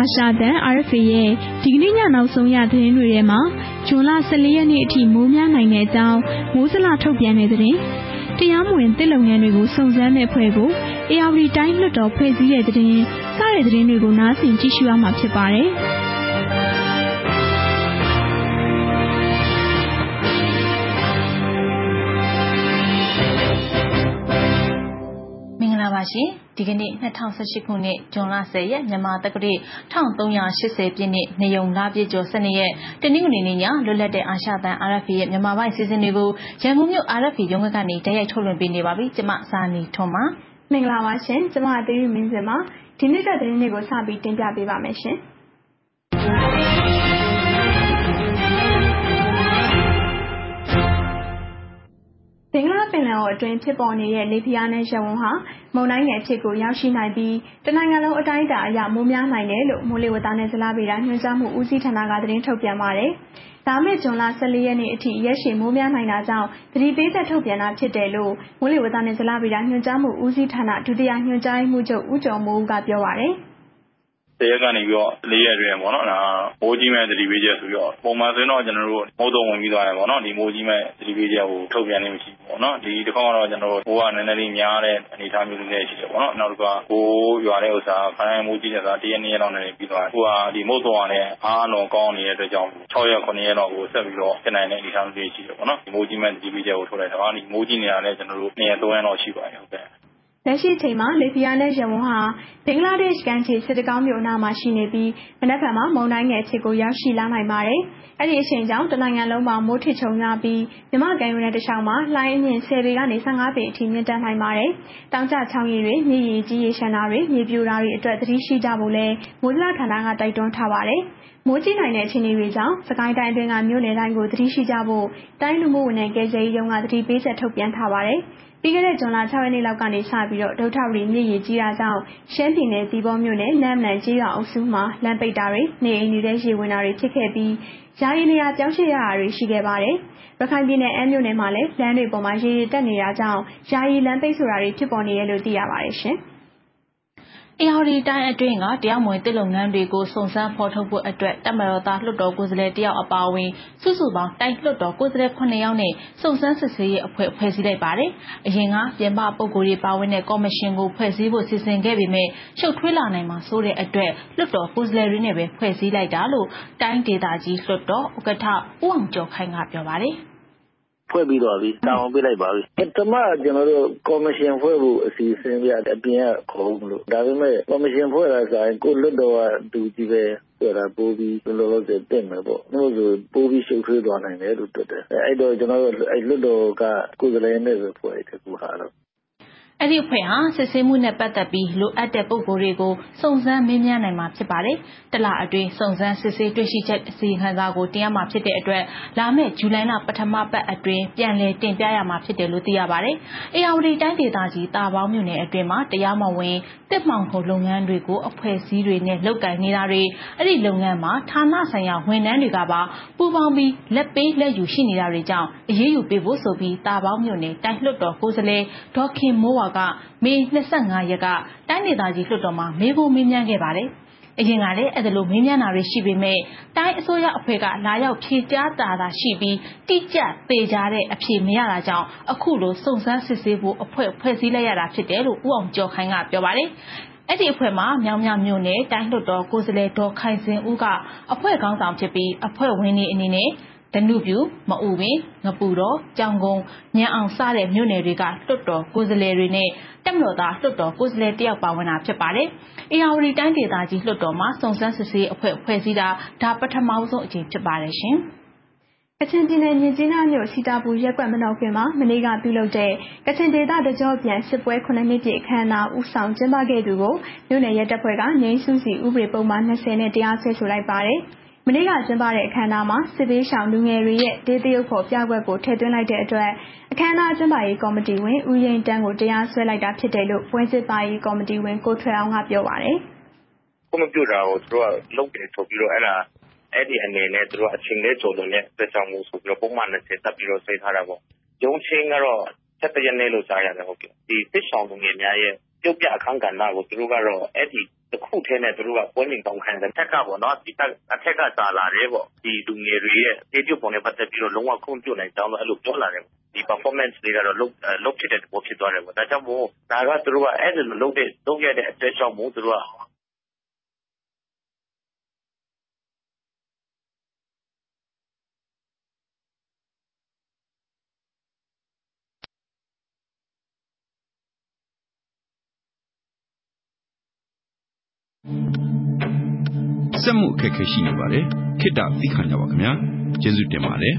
အာရှသံ RFA ရဲ့ဒီကနေ့ညနောက်ဆုံးရသတင်းတွေထဲမှာဇွန်လ14ရက်နေ့အထိမိုးများနိုင်တဲ့အကြောင်းမိုးစလထုတ်ပြန်တဲ့သတင်းတရားမဝင်တစ်လုပ်ငန်းတွေကိုစုံစမ်းတဲ့ဖွဲ့ကို AR တိုင်းလွှတ်တော်ဖွဲ့စည်းတဲ့သတင်းစတဲ့သတင်းတွေကိုနားဆင်ကြည့်ရှုရမှာဖြစ်ပါတယ်။ ပါရှင် ဒီကနေ့2018ခုနှစ် ဇွန်လ10ရက် မြန်မာတက္ကရာ1380ပြည့်နှစ်နေုံလပြည့်ကျော်12ရက် တနင်္ဂနွေနေ့ည လွတ်လပ်တဲ့ အာရှတန် RFA ရဲ့ မြန်မာပိုင်းစီစဉ်တွေကို ရန်ကုန်မြို့ RFA ရုံးကနေ တိုက်ရိုက်ထုတ်လွှင့်ပေးနေပါပြီ ကျမစာနီထွန်းပါ မင်္ဂလာပါရှင် ကျမအသေးမင်းစင်ပါ ဒီနေ့ကသတင်းတွေကို စပြီးတင်ပြပေးပါမယ်ရှင် ဘင်္ဂလားပင်လယ်အော်အတွင်း ဖြစ်ပေါ်နေတဲ့ လေဖိအားနည်းရပ်ဝန်းဟာ မုန်တိုင်းငယ်အဖြစ်ကို ရောက်ရှိနိုင်ပြီး တနိုင်ငံလုံး အတိုင်းအတာအရ မိုးများနိုင်တယ်လို့ မိုးလေဝသနဲ့ ဇလဗေဒညွှန်ကြားမှု ဦးစီးဌာနက သတင်းထုတ်ပြန်ပါတယ်။ဒါမဲ့ဇွန်လ14ရက်နေ့အထိ ရက်ရှည်မိုးများနိုင်တာကြောင့် သတိပေးချက် ထုတ်ပြန်တာဖြစ်တယ်လို့ မိုးလေဝသနဲ့ ဇလဗေဒညွှန်ကြားမှု ဦးစီးဌာန ဒုတိယညွှန်ကြားမှုချုပ် ဦးကျော်မိုးဦးက ပြောပါတယ်။ ၁ရက်ကနေပြီးတော့၄ရက်အတွင်းပေါ့နော်ဒါမိုးကြီးမဲ့သတိပေးချက်ဆိုပြီးတော့ ပုံမှန်ဆိုရင်တော့ ကျွန်တော်တို့ မုတ်တုံဝင်ပြီးသွားတယ်ပေါ့နော်ဒီမိုးကြီးမဲ့သတိပေးချက်ကို ထုတ်ပြန်နေမရှိဘူးပေါ့နော် ဒီတစ်ခေါက်ကတော့ ကျွန်တော်တို့ မိုးကနည်းနည်းလေးများတဲ့ အနေအထားမျိုးလေးရှိတယ်ပေါ့နော် နောက်တစ်ခါကိုရွာတဲ့ဥစ္စာခိုင်းမိုးကြီးနေတာတရက်နေ့လောက်နေပြီးသွားတယ်ဟိုကဒီမုတ်တုံကလည်း အားလုံးကောင်းနေတဲ့အတွက်ကြောင့်6ရက်9ရက်လောက်ကို ဆက်ပြီးတော့ ဖြစ်နိုင်တဲ့ အနေအထားမျိုးရှိတယ်ပေါ့နော်ဒီမိုးကြီးမဲ့သတိပေးချက်ကို ထုတ်လိုက်တာဒီမိုးကြီးနေတာလည်း ကျွန်တော်တို့2ရက်3ရက်လောက် ရှိပါတယ်ဟုတ်ကဲ့ လက်ရှိချိန်မှာ လေပြင်းနဲ့ရဝန်းဟာ ဘင်္ဂလားဒေ့ရှ်ကမ်းခြေ စစ်တကောင်းမြို့အနားမှာ ရှိနေပြီး မနက်ဖြန်မှာ မုန်တိုင်းငယ်ဖြစ်ကို ရောက်ရှိလာနိုင်ပါတယ်။အဲ့ဒီအချိန်ကြောင့် တနိုင်ငံလုံးမှာ မိုးထစ်ချုံရပြီး မြမကန်ရွေးတဲ့တခြားမှာ လှိုင်းအမြင့်10ပေကနေ15ပေအထိ မြင့်တက်နိုင်ပါတယ်။တောင်ကျချောင်းရည်တွေ မြေရီကြီးရေရှမ်းတာတွေ မြေပြိုတာတွေအတွက် သတိရှိကြဖို့လဲမိုးဇလဌာနက တိုက်တွန်းထားပါတယ်။မိုးကြီးနိုင်တဲ့ အခြေအနေတွေကြောင့်စကိုင်းတိုင်းအတွင်းက မြို့နယ်တိုင်းကို သတိရှိကြဖို့ တိုင်း လူမှုဝန်ထမ်း ကယ်ဆယ်ရေးရုံးက သတိပေးချက် ထုတ်ပြန်ထားပါတယ်။ ပြီးခဲ့တဲ့ ဇွန်လ6ရက်နေ့လောက်ကနေစပြီးတော့ဒုထဝရီမြစ်ရေကြီးတာကြောင့် ရှမ်းပြည်နယ်ဒီဘောမြို့နယ် နမ်နန်ကျေးရွာအုပ်စုမှာ လမ်းပိတ်တာတွေ နေအိမ်တွေထဲ ရေဝင်တာတွေ ဖြစ်ခဲ့ပြီး ယာယီနေရာပြောင်းရွှေ့ရတာတွေ ရှိခဲ့ပါတယ်။ရခိုင်ပြည်နယ် အမ်းမြို့နယ်မှာလည်း လမ်းတွေပေါ်မှာ ရေတွေတက်နေတာကြောင့် ယာယီလမ်းပိတ်ဆိုတာတွေ ဖြစ်ပေါ်နေရလို့ သိရပါတယ်ရှင်။ ဧရာဝတီတိုင်းအတွင်းက တရားမဝင် သစ်လုပ်ငန်းတွေကို စုံစမ်းဖော်ထုတ်ဖို့အတွက် တပ်မတော်သား လွှတ်တော်ကိုယ်စားလှယ်တယောက် အပါအဝင် စုစုပေါင်း တိုင်းလွှတ်တော်ကိုယ်စားလှယ်9ယောက်နဲ့ စုံစမ်းစစ်ဆေးရေးအဖွဲ့ ဖွဲ့စည်းလိုက်ပါတယ်။အရင်က ပြင်ပပုဂ္ဂိုလ်တွေ ပါဝင်တဲ့ ကော်မရှင်ကို ဖွဲ့စည်းဖို့ စီစဉ်ခဲ့ပေမဲ့ရှုပ်ထွေးလာနိုင်မှာ စိုးတဲ့အတွက် လွှတ်တော်ကိုယ်စားလှယ်တွေနဲ့ပဲ ဖွဲ့စည်းလိုက်တာလို့ တိုင်းဒေသကြီးလွှတ်တော်ဥက္ကဋ္ဌ ဦးအောင်ကျော်ခိုင်က ပြောပါတယ်။ ဖွဲ့ပြီးသွားပြီ တာဝန်ပေးလိုက်ပါပြီ ပထမ ကျွန်တော်တို့ ကော်မရှင်ဖွဲ့ဖို့ အစီအစဉ်ပြအပြင်ကခေါ်လို့ ဒါပေမဲ့ ကော်မရှင်ဖွဲ့တာဆိုရင် ကိုလွတ်တော်ကတူကြီးပဲပြောတာ ပိုးပြီး လောလောဆယ်တင်မယ်ပေါ့။လို့ဆိုပိုးပြီး ရှုပ်ထွေးသွားနိုင်တယ်လို့ တွက်တယ်။အဲ့တော့ ကျွန်တော်တို့အဲ့လွတ်တော်က ကိုယ်စားလှယ်နဲ့ပဲ ဖွဲ့တယ်ခုဟာတော့ အဲ့ဒီအဖွဲ့ဟာ စစ်ဆေးမှုနဲ့ ပတ်သက်ပြီး လိုအပ်တဲ့ ပုံကိုယ်တွေကို စုံစမ်းမေးမြန်းနိုင်မှာ ဖြစ်ပါတယ်။တလအတွင်း စုံစမ်းစစ်ဆေးတွေ့ရှိချက် အစီအခံစာကို တင်ရမှာဖြစ်တဲ့အတွက် လာမယ့် ဇူလိုင်လ ပထမပတ်အတွင်း ပြန်လည်တင်ပြရမှာ ဖြစ်တယ်လို့ သိရပါတယ်။အေယာဝတီတိုင်းဒေသကြီးတာပေါင်းမြို့နယ်အတွင်းမှာ တရားမဝင်တစ်မှောင်ခုလုပ်ငန်းတွေကို အဖွဲ့အစည်းတွေနဲ့ လုပ်ကင်နေတာတွေ အဲ့ဒီလုပ်ငန်းမှာ ဌာနဆိုင်ရာ ဝန်ထမ်းတွေကပါ ပူးပေါင်းပြီးလက်ပေးလက်ယူ ရှိနေတာတွေကြောင့် အရေးယူပေးဖို့ဆိုပြီးတာပေါင်းမြို့နယ် တိုင်းလွှတ်တော်ကိုယ်စားလှယ် ဒေါက်ခင်မိုးဝါက မေ25ရက်က တိုင်းဒေသကြီးလွှတ်တော်မှာ မေးခွန်းမေးမြန်းခဲ့ပါတယ်။အရင်ကလည်း အဲ့ဒါလို မေးမြန်းတာတွေ ရှိပေမဲ့တိုင်းအစိုးရအဖွဲ့က လာရောက်ဖြေကြားတာတာရှိပြီး တိကျပေကြတဲ့ အဖြေမရတာကြောင့် အခုလို စုံစမ်းစစ်ဆေးဖို့အဖွဲ့ ဖွဲ့စည်းလိုက်ရတာ ဖြစ်တယ်လို့ ဦးအောင်ကျော်ခိုင်က ပြောပါတယ်။အဲ့ဒီအဖွဲ့မှာ မြောင်မြောင်မြို့နယ် တိုင်းလွှတ်တော်ကိုယ်စားလှယ် ဒေါ်ခိုင်စင်ဦးက အဖွဲ့ခေါင်းဆောင်ဖြစ်ပြီး အဖွဲ့ဝင်တွေအနေနဲ့ ဒနုပြူ မအူပင် ငပူတော်ကြောင်ကုန်းညံအောင် စတဲ့ မြို့နယ်တွေက လွတ်တော်ကိုယ်စားလှယ်တွေနဲ့တက်မတော်သား လွတ်တော်ကိုယ်စားလှယ်တယောက် ပါဝင်တာ ဖြစ်ပါတယ်။အေယာဝတီတိုင်းဒေသကြီး လွတ်တော်မှာ စုံစမ်းစစ်ဆေးအဖွဲ့ ဖွဲ့စည်းတာ ဒါ ပထမဆုံးအကြိမ် ဖြစ်ပါတယ်ရှင်။ကချင်ပြည်နယ် မြင်းကြီးနားမြို့ စီတာပူရက်ကွက် မနောက်ခင်မှာ မနေ့က ပြုလုပ်တဲ့ ကချင်ဒေသ တကြောပြန်စစ်ပွဲ9နှစ်ပြည့် အခမ်းအနား ဦးဆောင်ကျင်းပခဲ့သူကို မြို့နယ်ရဲတပ်ဖွဲ့ကငိမ့်စုစီ ဥပဒေပုံမှန်20နဲ့ တရားစွဲဆိုလိုက်ပါတယ်။ မနေ့က ကျင်းပတဲ့ အခမ်းအနားမှာ စစ်ပေးရှောင်လူငယ်တွေရဲ့ဒေသရုပ်ဖော်ပြပွဲကို ထည့်သွင်းလိုက်တဲ့အတွက် အခမ်းအနားကျင်းပရေး ကော်မတီဝင် ဦးရင်တန်းကို တရားစွဲလိုက်တာဖြစ်တယ်လို့ ပွဲစစ်ပါရေး ကော်မတီဝင် ကိုထွေအောင်က ပြောပါတယ်။ကိုမပြတာကို သူတို့က လုပ်တယ်ဆိုပြီးတော့ အဲ့ဒါအဲ့ဒီအနေနဲ့ သူတို့အချိန်လေးကျော်လို့လည်းသက်ဆောင်မှုဆိုပြီးတော့ ပုံမှန်နဲ့ဆက်ပြီးတော့ဆွဲထားတာပေါ့။ရုံးချင်းကတော့ဆက်တရနေ့လို့ ကြားရတယ်ဟုတ်ကဲ့။ဒီစစ်ဆောင်လူငယ်များရဲ့ ပြုတ်ပြအခန်းကဏ္ဍကို သူတို့ကတော့ အဲ့ဒီတခုထဲနဲ့သူတို့ကပွဲလင်ကောင်းခံတယ်ထက်ကပေါ့နော်ဒီအထက်ကစာလာတယ်ပေါ့ဒီလူငယ်တွေရဲ့အေးပြုတ်ပုံနဲ့ ပတ်သက်ပြီးတော့ လုံးဝခွင့်ပြုနိုင်ကြောင်းတော့အဲ့လိုပြောလာတယ်ဒီ performance တွေကတော့ လုတ်လုတ်ဖြစ်တဲ့ပုံဖြစ်သွားတယ်ပေါ့ဒါကြောင့်မို့ ဒါက သူတို့ကအဲ့ဒီလိုလုတ်တဲ့လုပ်ရတဲ့အသက်ကြောင့်မို့ သူတို့က စက်မှုအခက်အခဲရှိနေပါတယ်ခိတ္တသိခံကြပါခင်ဗျာကျေးဇူးတင်ပါတယ်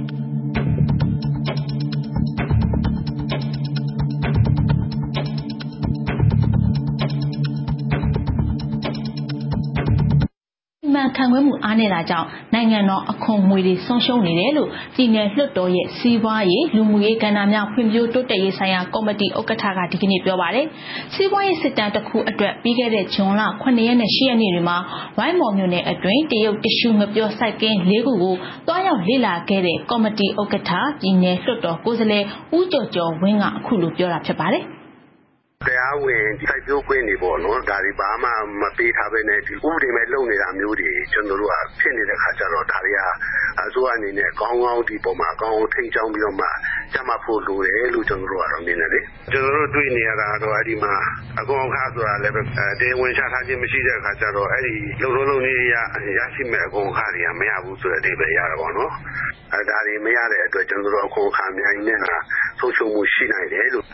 မှန်ခံခွင့်မှုအားနည်းတာကြောင့်နိုင်ငံတော်အခွန်ငွေတွေဆုံးရှုံးနေတယ်လို့ပြည်내လွှတ်တော်ရဲ့စီးပွားရေးလူမှုရေးကဏ္ဍများဖွံ့ဖြိုးတိုးတက်ရေးဆိုင်ရာကော်မတီဥက္ကဋ္ဌကဒီကနေ့ပြောပါတယ်။စီးပွားရေးစစ်တမ်းတစ်ခုအတွက်ပြီးခဲ့တဲ့ဇွန်လ9ရက်နဲ့10ရက်နေ့တွေမှာဝိုင်းမော်မြို့နယ်အတွင်းတရုတ်တ िश ူငပြောစိုက်ကင်း၄ခုကိုတွားရောက်လေ့လာခဲ့တဲ့ကော်မတီဥက္ကဋ္ဌပြည်내လွှတ်တော်ကိုယ်စားလှယ်ဦးကျော်ကျော်ဝင်းကအခုလိုပြောတာဖြစ်ပါတယ်။ တရားဝင် စိုက်ပျိုးခွင့်တွေပေါ့နော် ဒါတွေဘာမှ မပေးထားဘဲနဲ့ဒီဥပဒေမဲ့ လုပ်နေတာမျိုးတွေ ကျွန်တော်တို့က ဖြစ်နေတဲ့ခါကျတော့ ဒါတွေက အစိုးရအနေနဲ့ ကောင်းကောင်း ဒီပုံမှာ ကောင်းအောင်ထိန်းချောင်းပြီးတော့မှ ကြမှာဖို့လိုတယ်လို့ ကျွန်တော်တို့ကတော့ မြင်တယ်လေ ကျွန်တော်တို့ တွေ့နေရတာတော့ အဲ့ဒီမှာအကောင်အခါဆိုတာလည်း တရားဝင် ချထားခြင်းမရှိတဲ့အခါကျတော့ အဲ့ဒီ လုံလုံးလုံးလေးရရရှိမဲ့အကောင်အခါတွေက မရဘူးဆိုတဲ့ အဓိပ္ပာယ်ရတာပေါ့နော်အဲဒါတွေမရတဲ့အတွက် ကျွန်တော်တို့အကောင်အခါအများကြီးနဲ့ဆုံးရှုံးမှုရှိနိုင်တယ်လို့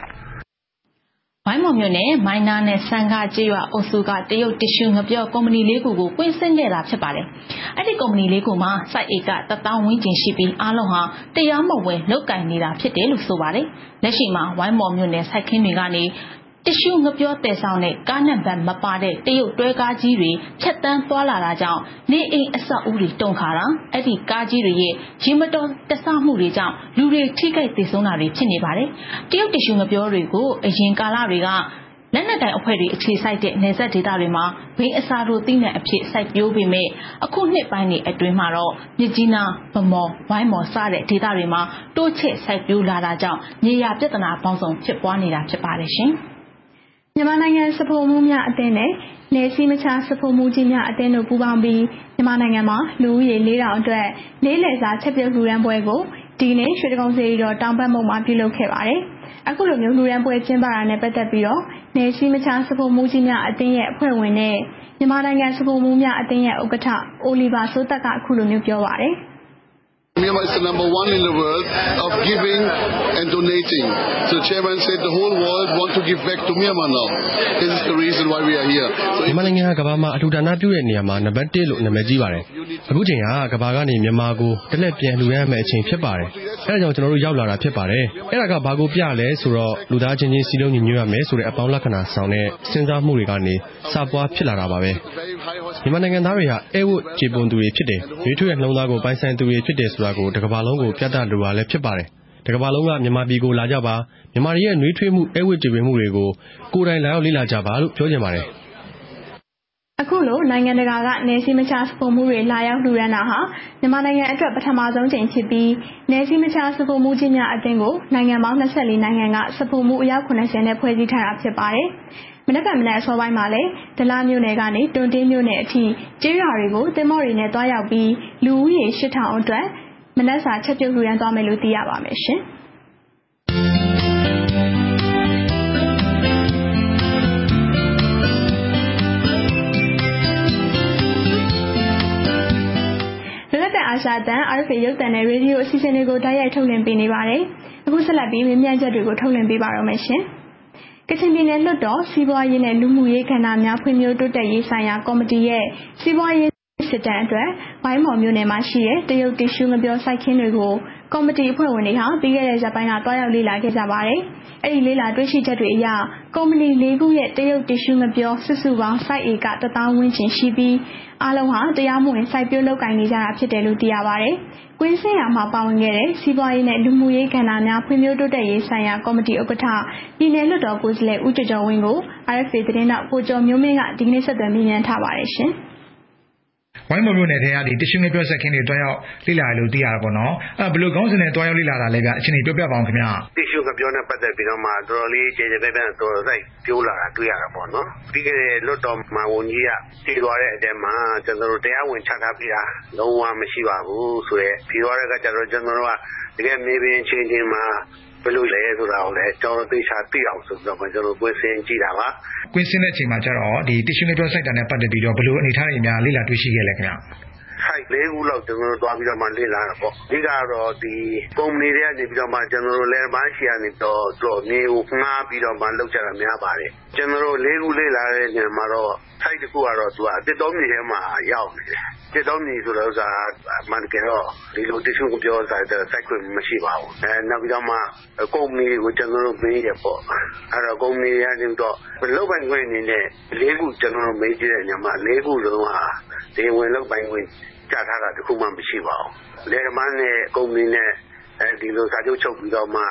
ဝိုင်းမော်မြို့နယ် မိုင်းနာနဲ့ စံကကြေးရွာအုပ်စုက တရုတ်တ िश ူငပြောကုမ္ပဏီလေးခုကို ကွင်းဆင်းခဲ့တာဖြစ်ပါတယ်။အဲ့ဒီကုမ္ပဏီလေးခုမှာ စိုက်ဧက1000ဝန်းကျင်ရှိပြီး အားလုံးဟာ တရားမဝင် လုပ်ကင်နေတာဖြစ်တယ်လို့ ဆိုပါတယ်။လက်ရှိမှာ ဝိုင်းမော်မြို့နယ် စိုက်ခင်းတွေကနေ တ िश ူငပြောတည်ဆောင်တဲ့ ကားနံပါတ်မပါတဲ့ တရုတ်တွဲကားကြီးတွေ ဖြတ်တန်းသွားလာတာကြောင့် နေအိမ်အဆောက်အဦတွေ တုန်ခါတာ အဲ့ဒီကားကြီးတွေရဲ့ရေမတော်တဆမှုတွေကြောင့် လူတွေ ထိခိုက်ဒေဆုံးတာတွေ ဖြစ်နေပါတယ် တရုတ်တ िश ူငပြောတွေကို အရင်ကာလတွေက လက်နက်တိုင်အဖွဲ့တွေ အခြေစိုက်တဲ့နေဆက်ဒေသတွေမှာ ဘိန်းအစာတို့သိနှံအဖြစ် စိုက်ပျိုးပေမဲ့အခုနှစ်ပိုင်းတွေအတွင်းမှာတော့ မြစ်ကြီးနားဗမော် ဝိုင်းမော် စတဲ့ဒေသတွေမှာ တိုးချဲ့စိုက်ပျိုးလာတာကြောင့် မြေယာပြဿနာပေါင်းစုံ ဖြစ်ပွားနေတာ ဖြစ်ပါတယ်ရှင်။ မြန်မာနိုင်ငံစဖို့မှုများအသင်းနဲ့နေစည်းမခြားစဖို့မှုကြီးများအသင်းတို့ ပူးပေါင်းပြီး မြန်မာနိုင်ငံမှာ လူဦးရေ4000အတွက်လေးလည်စာ ချက်ပြုတ်လူရန်ပွဲကို ဒီနေ့ ရွှေတကုံစီတော် တောင်ဘက်မုံမှာ ပြုလုပ်ခဲ့ပါတယ်။အခုလိုမျိုးလူရန်ပွဲ ကျင်းပတာနဲ့ ပတ်သက်ပြီးတော့နေစည်းမခြားစဖို့မှုကြီးများအသင်းရဲ့ အဖွဲ့ဝင်နဲ့ မြန်မာနိုင်ငံစဖို့မှုများအသင်းရဲ့ ဥက္ကဋ္ဌ အိုလီဗာဆိုးတက်က အခုလိုမျိုး ပြောပါတယ်။ Myanmar is the number one in the world of giving and donating. So chairman said the whole world want to give back to Myanmar now. This is the reason why we are here. မြန်မာနိုင်ငံကကမ္ဘာမှာအထူဒါနပြုတဲ့နေရာမှာနံပါတ်1လို့နာမည်ကြီးပါတယ်။အခုချိန်ကကမ္ဘာကနေမြန်မာကိုတစ်လက်ပြန်လှူရမယ့်အချိန်ဖြစ်ပါတယ်။အဲဒါကြောင့်ကျွန်တော်တို့ရောက်လာတာဖြစ်ပါတယ်။အဲဒါကဘာကိုပြလဲဆိုတော့လူသားချင်းချင်းစီလုံးညီညွတ်ရမယ်ဆိုတဲ့အပေါင်းလက္ခဏာဆောင်တဲ့စဉ်းစားမှုတွေကနေစပွားဖြစ်လာတာပါပဲ။မြန်မာနိုင်ငံသားတွေဟာအဲဝတ်ခြေပွန်သူတွေဖြစ်တယ်။ရွေးထွေးတဲ့နှလုံးသားကိုပိုင်ဆိုင်သူတွေဖြစ်တယ်ဆိုတာကိုတကမ္ဘာလုံးကို ပြသလိုတာလည်း ဖြစ်ပါတယ်။တကမ္ဘာလုံးက မြန်မာပြည်ကို လာကြပါ မြန်မာတွေရဲ့နှွေးထွေးမှုအဲဝတ်ကြည်ပင်မှုတွေကို ကိုယ်တိုင် လာရောက်လေ့လာကြပါလို့ ပြောချင်ပါတယ်။အခုလို နိုင်ငံတကာကနေစည်းမခြားစပုံမှုတွေ လာရောက်လှူဒန်းတာဟာ မြန်မာနိုင်ငံအတွက် ပထမဆုံးချိန်ဖြစ်ပြီးနေစည်းမခြားစပုံမှုချင်းများအသင်းကို နိုင်ငံပေါင်း24နိုင်ငံကစပုံမှုအယောက်80နဲ့ ဖွဲ့စည်းထားတာ ဖြစ်ပါတယ်။မနက်ဖြန်မနက်အစောပိုင်းမှာလည်း ဒလမြို့နယ်ကနေ တွန်တင်းမြို့နယ်အထိ ကျေးရွာတွေကိုတင်မော့တွေနဲ့တွားရောက်ပြီး လူဦးရေ8000အတွက် မနက်စာချက်ပြုတ်လှူဒန်းသွားမယ်လို့ သိရပါမယ်ရှင်။အာရှတန် RFA ရုပ်သံနဲ့ ရေဒီယိုအစီအစဉ်တွေကို တိုက်ရိုက်ထုတ်လွှင့်ပေးနေပါတယ်။အခုဆက်လက်ပြီးမြင်းမြန်းချက်တွေကို ထုတ်လွှင့်ပေးပါတော့မယ်ရှင်။ကချင်ပြည်နယ်လွှတ်တော် စီးပွားရေးနဲ့ လူမှုရေးကဏ္ဍများ ဖွံ့ဖြိုးတိုးတက်ရေးဆိုင်ရာကော်မတီရဲ့ စီးပွားရေး စစ်တမ်းအတွက် ဝိုင်းမော်မြို့နယ်မှာရှိတဲ့ တရုတ်တီရှူးငပြောစိုက်ခင်းတွေကို ကော်မတီအဖွဲ့ဝင်တွေဟာ ပြီးခဲ့တဲ့ရက်ပိုင်းကတွားရောက်လေ့လာခဲ့ကြပါတယ်။အဲ့ဒီလေ့လာတွေ့ရှိချက်တွေအရ ကုမ္ပဏီ၄ခုရဲ့ တရုတ်တီရှူးငပြော စုစုပေါင်း စိုက်ဧက1000ဝန်းကျင်ရှိပြီး အားလုံးဟာ တရားမဝင် စိုက်ပျိုးလုပ်ကိုင်နေကြတာဖြစ်တယ်လို့ သိရပါတယ်။ကွင်းစင်ရမှာ ပါဝင်ခဲ့တဲ့ စီးပွားရေးနဲ့ လူမှုရေးကဏ္ဍများ ဖွံ့ဖြိုးတိုးတက်ရေးဆိုင်ရာ ကော်မတီဥက္ကဋ္ဌ ပြည်내လွှတ်တော်ကိုယ်စားလှယ် ဦးကျော်ကျော်ဝင်းကို RFA သတင်းတောက် ကိုကျော်မျိုးမင်းက ဒီကနေ့ ဆက်သွယ်မေးမြန်းထားပါတယ်ရှင်။ ဝိုင်းမော်မြို့နယ်ထဲက တစ်ရှူးငယ်ပြောစိုက်ခင်းတွေတွားရောက်လေ့လာတယ်လို့ သိရတာပေါ့နော် အဲ့ဘယ်လိုခေါင်းစဉ်နဲ့တွားရောက်လေ့လာတာလဲဗျ အချိန်ကြီးပြောပြပါအောင်ခင်ဗျ တစ်ရှူးငပြောနဲ့ ပတ်သက်ပြီးတော့မှ တော်တော်လေး ကျေကျေပြည့်ပြည့် တော်တော်စိုက်ပြိုးလာတာ တွေ့ရတာပေါ့နော် ပြီးခဲ့တဲ့ လွတ်တော်မှာ ဝန်ကြီးကတည်သွားတဲ့အတဲမှာ ကျွန်တော်တို့ တရားဝင်ချထားပြီးတာ လုံးဝမရှိပါဘူးဆိုရဲပြီးသွားတဲ့ကကျတော့ ကျွန်တော်တို့က တကယ်မေးပင်ချင်းချင်းမှာဘ ယ်လိုလဲဆိုတာကိုလည်း ကျွန်တော်သိချာသိအောင်ဆိုတော့ကျွန်တော်ပွင့်စင်ကြည့်တာပါ ကွင်းစင်းတဲ့အချိန်မှာကျတော့ဒီ tissue paper စိုက်တာနဲ့ ပတ်သက်ပြီးတော့ ဘယ်လိုအနေထားတွေများ လေ့လာတွေ့ရှိခဲ့လဲခင်ဗျ ဆိုင်လေးခုလောက် ကျွန်တော်တို့ သွားပြီးတော့မှ လေ့လာတာပေါ့ အဓိကတော့ဒီကုမ္ပဏီတွေကနေပြီးတော့မှ ကျွန်တော်တို့လည်းဘာရှိရနေတော့တော့နေကိုငှားပြီးတော့မှလောက်ကြတာများပါတယ် ကျွန်တော်တို့လေးခုလေ့လာတဲ့နေရာမှာတော့ဆိုင်တစ်ခုကတော့ သူကအတစ်တော်မြေထဲမှာ ရောက်နေတယ်တစ်တော်မြေဆိုတော့ကအမှန်တကယ်တော့ ဒီလိုတ िश ကိုပြောစားတဲ့ စိုက်ခွင့်မရှိပါဘူးအဲနောက်ပြီးတော့မှ ကုမ္ပဏီကို ကျွန်တော်တို့ မေးရပေါ့ အဲ့တော့ ကုမ္ပဏီကနေတော့လောက်ပိုင်ခွင့်အနေနဲ့လေးခု ကျွန်တော်တို့ မေးကြည့်တဲ့ညမှာလေးခုလုံးဟာဒီဝင်လောက်ပိုင်ခွင့် ကြထားတာ တခုမှ မရှိပါဘူးလေမန်းနဲ့ ကုမ္ပဏီနဲ့အဲဒီလိုစာချုပ်ချုပ်ပြီးတော့မှ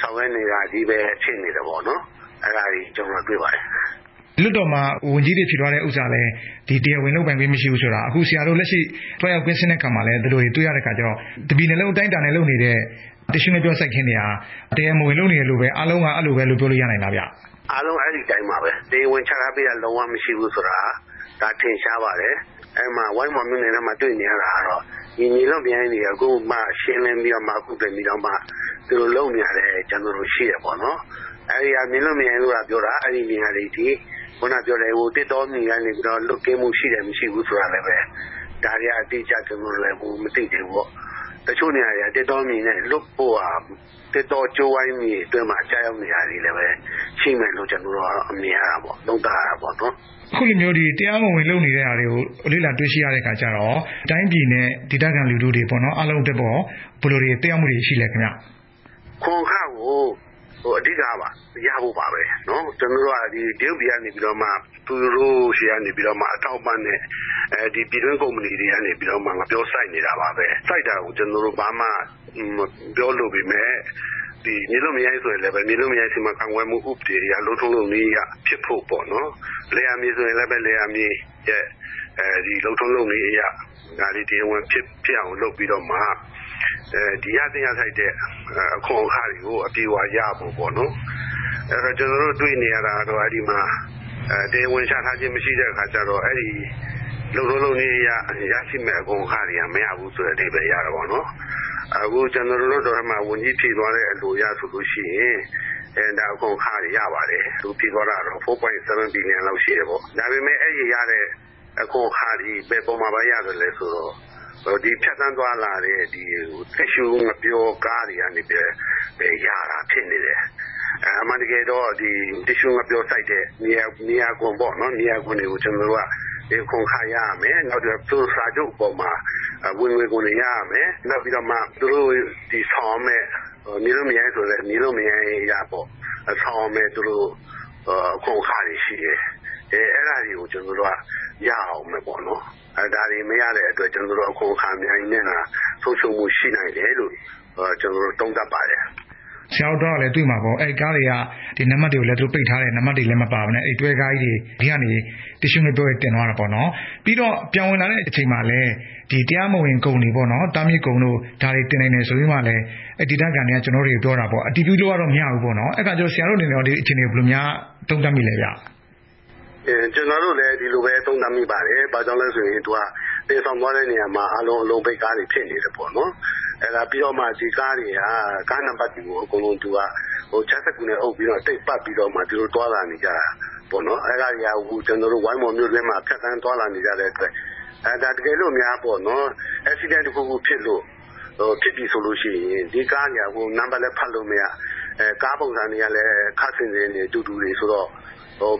ဆောင်ရွက်နေတာဒီပဲ ဖြစ်နေတယ်ပေါ့နော် အဲ့ဒါကြီးကျွန်တော်တွေ့ပါတယ် လွတ်တော်မှာ ဝန်ကြီးတွေ ဖြစ်သွားတဲ့ဥစ္စာလဲဒီတရားဝင်လုပ်ပိုင်ခွင့် မရှိဘူးဆိုတာ အခု ဆရာတို့ လက်ရှိတွားရောက်ကွင်းစင်းတဲ့ကံမှာလဲတို့တွေ တွေ့ရတဲ့ခါကျတော့ တပီနှလုံး အတိုင်းတာနဲ့ လုပ်နေတဲ့တရှိမပြောစိုက်ခင်းတွေဟာ တရားမဝင် လုပ်နေတယ်လို့ပဲ အားလုံးက အဲ့လိုပဲလို့ ပြောလို့ရနိုင်တာဗျ အားလုံး အဲ့ဒီတိုင်းပါပဲ တရားဝင် ချထားပေးတာ လုံးဝမရှိဘူးဆိုတာ ဒါထင်ရှားပါတယ် အဲ့မှာ ဝိုင်းမော်မြို့နယ်ထဲမှာ တွေ့နေရတာကတော့ညီညီလုံးပြန်နေအခုမှ ရှင်းလင်းပြီးတော့မှ အခုပြင်ပြီးတော့မှ သူတို့လုံနေရတယ်ကျွန်တော်တို့ ရှိရပေါ့နော် အဲ့ဒီအမြင်လို့မရဘူးလားပြောတာ အဲ့ဒီနေရာလေးဒီခုနပြောတယ်ဟိုတစ်တော်မြင်ရနေပြီးတော့ လွတ်ကင်းမှုရှိတယ် မရှိဘူးဆိုတာလည်းပဲ ဒါရီအတိအကျ ကျွန်တော်လည်းဟိုမသိသေးဘူးပေါ့ တချို့နေရာတွေတစ်တော်မြင်နဲ့ လွတ်ဖို့ဟာ တစ်တော်ကြိုးဝိုင်းမြေအတွင်းမှာကြားရောက်နေရတယ်လည်းပဲရှိမယ်လို့ ကျွန်တော်တို့အမြင်ရတာပေါ့ သုံးသပ်ရတာပေါ့နော် အခုလိုမျိုးဒီတရားမဝင် လုပ်နေတဲ့အားတွေကို လေ့လာတွေ့ရှိရတဲ့အခါကျတော့ တိုင်းပြည်နဲ့ ဒေသခံလူထုတွေပေါ့နော်အလုံးတက်ပေါ်ဘယ်လိုတွေတရားမှုတွေ ရှိလဲခင်ဗျ ခွန်ခကိုဟို အဓိကပါ။ရဖို့ပါပဲ။ကျနော်တို့က တရုတ်ပြည်ကနေပြီးတော့မှ သူတို့ဆီကနေပြီးတော့မှ အထောက်အပံ့နဲ့ ပြည်တွင်းကုမ္ပဏီတွေကနေပြီးတော့မှ ငှက်ပျောစိုက်နေတာပါပဲ။စိုက်တာကို ကျနော်တို့ ဘာမှမပြောလိုပေမယ့် မြေလွတ်မိုင်းဆိုရင်လည်း မြေလွတ်မိုင်း စီမံခန့်ခွဲမှုဥပဒေအရ လုပ်ထုံးလုပ်နည်းအရ ဖြစ်ဖို့ပေါ့နော်။လယ်ယာမြေဆိုရင်လည်း လယ်ယာမြေရဲ့ လုပ်ထုံးလုပ်နည်းအရ ဒါတွေ တရားဝင်ဖြစ်အောင်လုပ်ပြီးတော့မှ ဒီရတဲ့ရဆိုင်တဲ့ အခွန်အခါတွေကို အပြေဝရဖို့ပေါ့နော် အဲ့တော့ ကျွန်တော်တို့တွေ့နေရတာတော့ အဲ့ဒီမှာအဲတရားဝင်ချထားခြင်းမရှိတဲ့အခါကျတော့ အဲ့ဒီလုံလုံးလုံးလေးရရရှိမဲ့အခွန်အခါတွေက မရဘူးဆိုတဲ့ အဓိပ္ပာယ်ရတာပေါ့နော် အခု ကျွန်တော်တို့တော့မှဝန်ကြီးဖြည့်သွားတဲ့အလိုရဆိုလို့ရှိရင်အဲဒါအကုန်ခါရပါတယ် သူဖြည့်သွားတာတော့ 4.7 ဘီလီယံလောက်ရှိတယ်ပေါ့ ဒါပေမဲ့ အဲ့ဒီရတဲ့အကုန်ခါဒီဘယ်ပုံမှာပါရတယ်လဲဆိုတော့ဒီ ဖြတ်သန်းသွားလာတဲ့ဒီဆက်ရှုငပြောကားတွေကနေပဲရတာဖြစ်နေတယ် အမှန်တကယ်တော့ဒီတ िश ူငပြောစိုက်တဲ့ နေရာနေရာကွန်ပေါ့နော်နေရာကွန်တွေကို ကျွန်တော်တို့ကဒီခွန်ခါရမယ် နောက်ပြီးသူစာချုပ်ပေါ်မှာ ဝင်ငွေကိုလည်းရရမယ် နောက်ပြီးတော့မှ သူတို့ဒီဆောင်မဲ့မြေလို့မရိုင်းဆိုလည်း မြေလို့မရိုင်းရပေါ့ဆောင်မဲ့သူတို့ခွန်ခါတွေရှိတယ် အဲအဲ့ဒါတွေကို ကျွန်တော်တို့က ရအောင်မယ်ပေါ့နော်အဲ ဒါတွေမရတဲ့အတွက် ကျွန်တော်တို့ အခွန်ခါမြိုင်နေတာဆုံးရှုံးမှု ရှိနိုင်တယ်လို့ ကျွန်တော်တို့တုံးသပ်ပါတယ် ဆရာတို့တော့လည်း တွေ့မှာပေါ့ အဲ့ကားတွေကဒီနံပါတ်တွေကိုလည်း သူပိတ်ထားတဲ့နံပါတ်တွေလည်း မပါဘူးနဲ့ အဲ့တွဲကားကြီးတွေဒီကနေတ िश ငပြောတင်သွားတာပေါ့နော် ပြီးတော့ ပြောင်းဝင်လာတဲ့အချိန်မှာလည်းဒီတရားမဝင်ကုန်တွေပေါ့နော် တာမီကုံတို့ ဒါတွေ တင်နေတယ်ဆိုပြီးမှလည်းအဲ့ဒီတက်ကတွေက ကျွန်တော်တို့ပြောတာပေါ့ အတီးပြုလို့ကတော့ မရဘူးပေါ့နော် အဲ့ကကျတော့ ဆရာတို့အနေနဲ့ ဒီအချိန်တွေဘယ်လိုများတုံ့တက်မိလဲဗျအဲ ကျွန်တော်တို့လည်း ဒီလိုပဲ သုံးသပ်မိပါတယ်။ဘာကြောင့်လဲဆိုရင် သူကတင်ဆောင်သွားတဲ့နေရာမှာအလုံး အလုံးပိတ်ကားတွေ ဖြစ်နေတယ်ပေါ့နော်။အဲဒါပြီးတော့မှ ဒီကားတွေက ကားနံပါတ်တွေကို အကုန်လုံး သူကဟိုချက်စကူနဲ့အုပ်ပြီးတော့ တိတ်ပတ်ပြီးတော့မှဒီလိုတွာလာနေကြတာပေါ့နော်။အဲဒါတွေကဟိုကျွန်တော်တို့ ဝိုင်းမော်မြို့တွင်းမှာ ဖြတ်တန်းတွာလာနေကြတဲ့အတွက်အဲဒါတကယ်လို့များပေါ့နော်။ accident တစ်ခုခုဖြစ်လို့ဟိုဖြစ်ပြီဆိုလို့ရှိရင် ဒီကားညာဟိုနံပါတ်လည်း ဖတ်လို့မရအဲကားပုံစံတွေကလည်းခါစင်စင်တွေ တူတူတွေဆိုတော့ဟို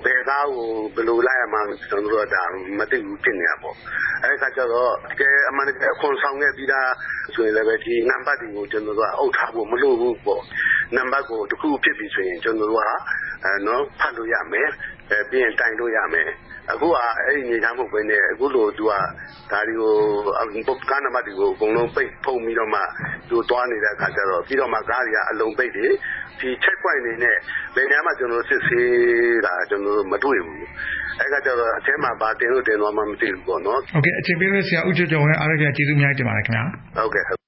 ဘယ်သားကို ဘယ်လိုလိုက်ရမှန်း ကျွန်တော်တို့ကဒါမသိဘူးဖြစ်နေတာပေါ့ အဲ့ဒါကြတော့ တကယ် အမှန်တကယ် အခွန်ဆောင်ခဲ့ပြီးသားဆိုရင်လည်းပဲဒီနံပါတ်တွေကို ကျွန်တော်တို့က အုပ်ထားဖို့ မလိုဘူးပေါ့ နံပါတ်ကိုတစ်ခုဖြစ်ပြီဆိုရင် ကျွန်တော်တို့ကအဲနော်ဖတ်လို့ရမယ်အဲပြီးရင် တိုင်လို့ရမယ် အခုကအဲ့ဒီနေသားမှုပဲနဲ့ အခုလို သူကဒါတွေကိုကားနံပါတ်တွေကို အကုန်လုံး ပိတ်ဖုံးပြီးတော့မှသူတွားနေတဲ့အခါကျတော့ ပြီးတော့မှ ကားတွေက အလုံးပိတ်တယ် ဒီ check point အနေနဲ့ ဘယ်နေရာမှကျွန်တော်စစ်ဆေးတာ ကျွန်တော်မတွေ့ဘူး အဲ့ကကြတော့ အထဲမှာ ဘာတင်လို့ တင်တော့မှမသိဘူးပေါ့နော် ဟုတ်ကဲ့ အချိန်ပေးလို့ ဆရာဦးကျော်ကျော်ဝင်း အားရကြကျေးဇူးအများကြီးတင်ပါတယ်ခင်ဗျာ ဟုတ်ကဲ့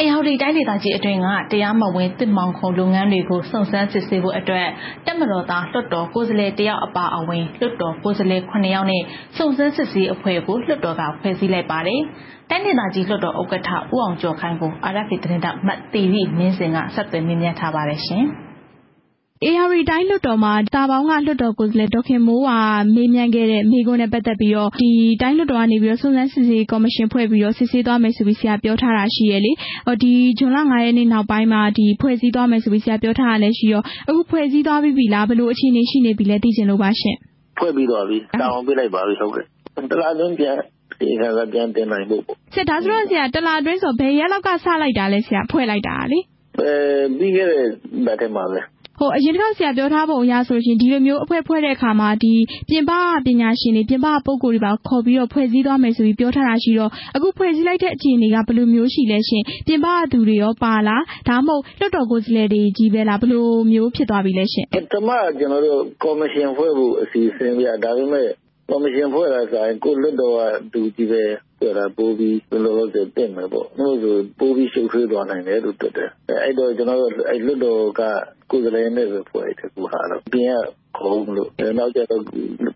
အေဟော်ဒီတိုင်းဒေသကြီးအတွင်းက တရားမဝင်တစ်မောင်ခုံလုပ်ငန်းတွေကို စုံစမ်းစစ်ဆေးဖို့အတွက်တက်မတော်သား လွှတ်တော်ကိုယ်စားလှယ် တယောက် အပါအဝင် လွှတ်တော်ကိုယ်စားလှယ်9ယောက်နဲ့ စုံစမ်းစစ်ဆေးအဖွဲ့ကို လွှတ်တော်က ဖွဲ့စည်းလိုက်ပါတယ်။တိုင်းဒေသကြီး လွှတ်တော်ဥက္ကဋ္ဌ ဦးအောင်ကျော်ခိုင်ကို RFA သတင်းတောက်မတ်တီဗီမင်းစင်က ဆက်သွယ်မြင်မြန်ထားပါတယ်ရှင်။ ဧရာဝတီတိုင်းလွှတ်တော်မှာ တာပေါင်းက လွှတ်တော်ကိုယ်စားလှယ် ဒေါ်ခင်မိုးဝါ မေးမြန်းခဲ့တဲ့ မေးခွန်းနဲ့ ပတ်သက်ပြီးတော့ဒီတိုင်းလွှတ်တော်ကနေပြီးတော့စုံစမ်းစစ်ဆေးကော်မရှင်ဖွဲ့ပြီးတော့ စစ်ဆေးသွားမယ်ဆိုပြီး ဆရာပြောထားတာရှိရလေ။ဟောဒီဇွန်လ9ရက်နေ့နောက်ပိုင်းမှာဒီဖွဲ့စည်းသွားမယ်ဆိုပြီး ဆရာပြောထားတာလည်းရှိရောအခုဖွဲ့စည်းသွားပြီလား ဘယ်လိုအခြေအနေရှိနေပြီလဲ သိချင်လို့ပါရှင်။ဖွဲ့ပြီးတော့ပြီတောင်းပေးလိုက်ပါပြီဟုတ်ကဲ့။တလားတွင်းပြန်ဒီကကပြန်တင်နိုင်ဖို့ပေါ့။စစ်ဒါဆိုတော့ဆရာတလားတွင်းဆို ဘယ်ရက်လောက်က စလိုက်တာလဲဆရာဖွဲ့လိုက်တာလေ။အဲပြီးခဲ့တဲ့ဘက်ထဲမှာပဲ။ဟို အရင်တစ်ခါဆရာပြောထားပုံအရဆိုရင် ဒီလိုမျိုးအဖွဲ့ဖွဲ့တဲ့အခါမှာဒီပြင်ပပညာရှင်တွေ ပြင်ပပုဂ္ဂိုလ်တွေပါခေါ်ပြီးတော့ ဖွဲ့စည်းသွားမယ်ဆိုပြီး ပြောထားတာရှိတော့ အခုဖွဲ့စည်းလိုက်တဲ့ အခြေအနေက ဘယ်လိုမျိုးရှိလဲရှင်ပြင်ပသူတွေရော ပါလား ဒါမှမဟုတ် လွှတ်တော်ကိုယ်စားလှယ်တွေကြီးပဲလား ဘယ်လိုမျိုးဖြစ်သွားပြီလဲရှင်ပထမ ကျွန်တော်တို့ ကော်မရှင်ဖွဲ့ဖို့ အစီအစဉ်ပြဒါပေမဲ့ ကော်မရှင်ဖွဲ့တာဆိုရင်ကိုလွတ်တော်ကသူကြီးပဲ ဖွဲ့တာပိုးပြီးဘယ်လိုလုပ်တဲ့ပြင်မယ်ပေါ့။လို့ဆိုပိုးပြီးရှုပ်ထွေးသွားနိုင်တယ်လို့ တွက်တယ်။အဲ့တော့ ကျွန်တော်တို့အဲ့လွတ်တော်က ကိုယ်စားလှယ်နဲ့ပဲ ဖွဲ့တယ်ကူဟာတော့ပြင်က ခေါ်လို့ နောက်ကျတော့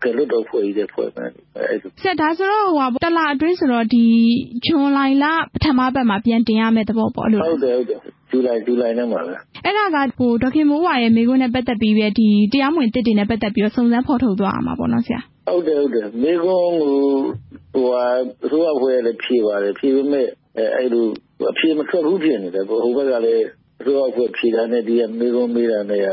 ကလွတ်တော်ဖွဲ့ရတဲ့ဖွဲ့မယ်အဲ့ဒါဆက်ဒါဆိုတော့ဟိုတလအတွင်းဆိုတော့ဒီဂျွန်လိုင်လ ပထမဘက်မှာ ပြန်တင်ရမယ့်သဘောပေါ့လို့ဟုတ်တယ်ဟုတ်တယ် ဇူလိုင်ဇူလိုင်နဲ့မှာပဲ အဲ့ဒါကဟိုဒေါခင်မိုးဝါရဲ့မိခွန်းနဲ့ ပတ်သက်ပြီးပဲဒီတရားမဝင်တစ်တွေနဲ့ ပတ်သက်ပြီးတော့ စုံစမ်းဖော်ထုတ်သွားအောင်ပါပေါ့နော် ဆရာ ဟုတ်တယ်ဟုတ်တယ်မိခွန်းကိုဟိုဟာအစိုးရဖွဲ့လည်း ဖြေပါတယ် ဖြေပေမဲ့အဲ့လိုအဖြေမထွက်ဘူး ဖြစ်နေတယ် ဟိုဘက်ကလည်း အစိုးရဖွဲ့ ဖြေတာနဲ့ ဒီကမိခွန်းမေးတာနဲ့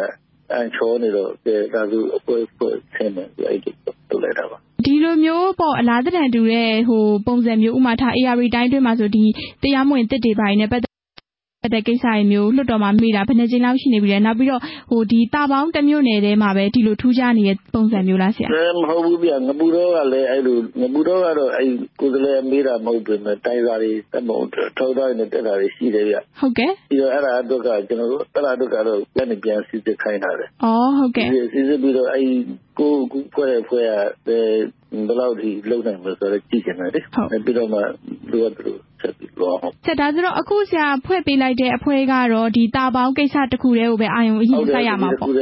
အန်ချောနေတော့ ဒါဆိုအပွဲဖွဲ့ဆင်းတယ်အဲ့ဒီလုပ်လိုက်တာပါ ဒီလိုမျိုးပေါ့အလားတန်တူတဲ့ဟိုပုံစံမျိုးဥမာထား AR တိုင်းတွင်းမှာဆိုဒီတရားမဝင်တစ်တွေပိုင်းနဲ့ ပတ်သ က်တဲ့ကိစ္စတွေမျိုး လွှတ်တော်မှာမေးတာ ဘယ်နှကြိမ်လောက်ရှိနေပြီလဲ နောက်ပြီးတော့ဟိုဒီတာပေါင်းတစ်မျိုးနယ်ထဲမှာပဲ ဒီလိုထူးခြားနေတဲ့ ပုံစံမျိုးလားဆရာ မဟုတ်ဘူးဗျ ငပူတော့ကလည်း အဲ့လို ငပူတော့ကတော့အဲ့ကိုယ်စလဲမေးတာ မဟုတ်ဘူးမဲ့တိုင်းစာတွေတမုံထောက်ထားနေတက်တာတွေရှိတယ်ဗျဟုတ်ကဲ့ပြီးတော့ အဲ့ဒါတော့ကကျွန်တော်တို့အဲ့ဒါတော့ကတော့ ပြန်ပြန်စစ်စစ်ခိုင်းတာလေဩဟုတ်ကဲ့စစ်စစ်ပြီးတော့အဲ့ကိုကိုဖွဲ့ရဖွဲ့ရဘယ်လောက်ထိ လုံနိုင်မလဲဆိုတော့ကြည့်ချင်တယ်လေ ပြီးတော့မှ လိုအပ်တယ် ဆက်ပြီးတော့ဆက်ဒါဆိုတော့ အခု ဆရာဖွဲ့ပေးလိုက်တဲ့ အဖွဲ့ကတော့ဒီတာပေါင်းကိစ္စတစ်ခုတည်းကိုပဲ အာရုံအရင်စိုက်ရမှာပေါ့ ဟုတ်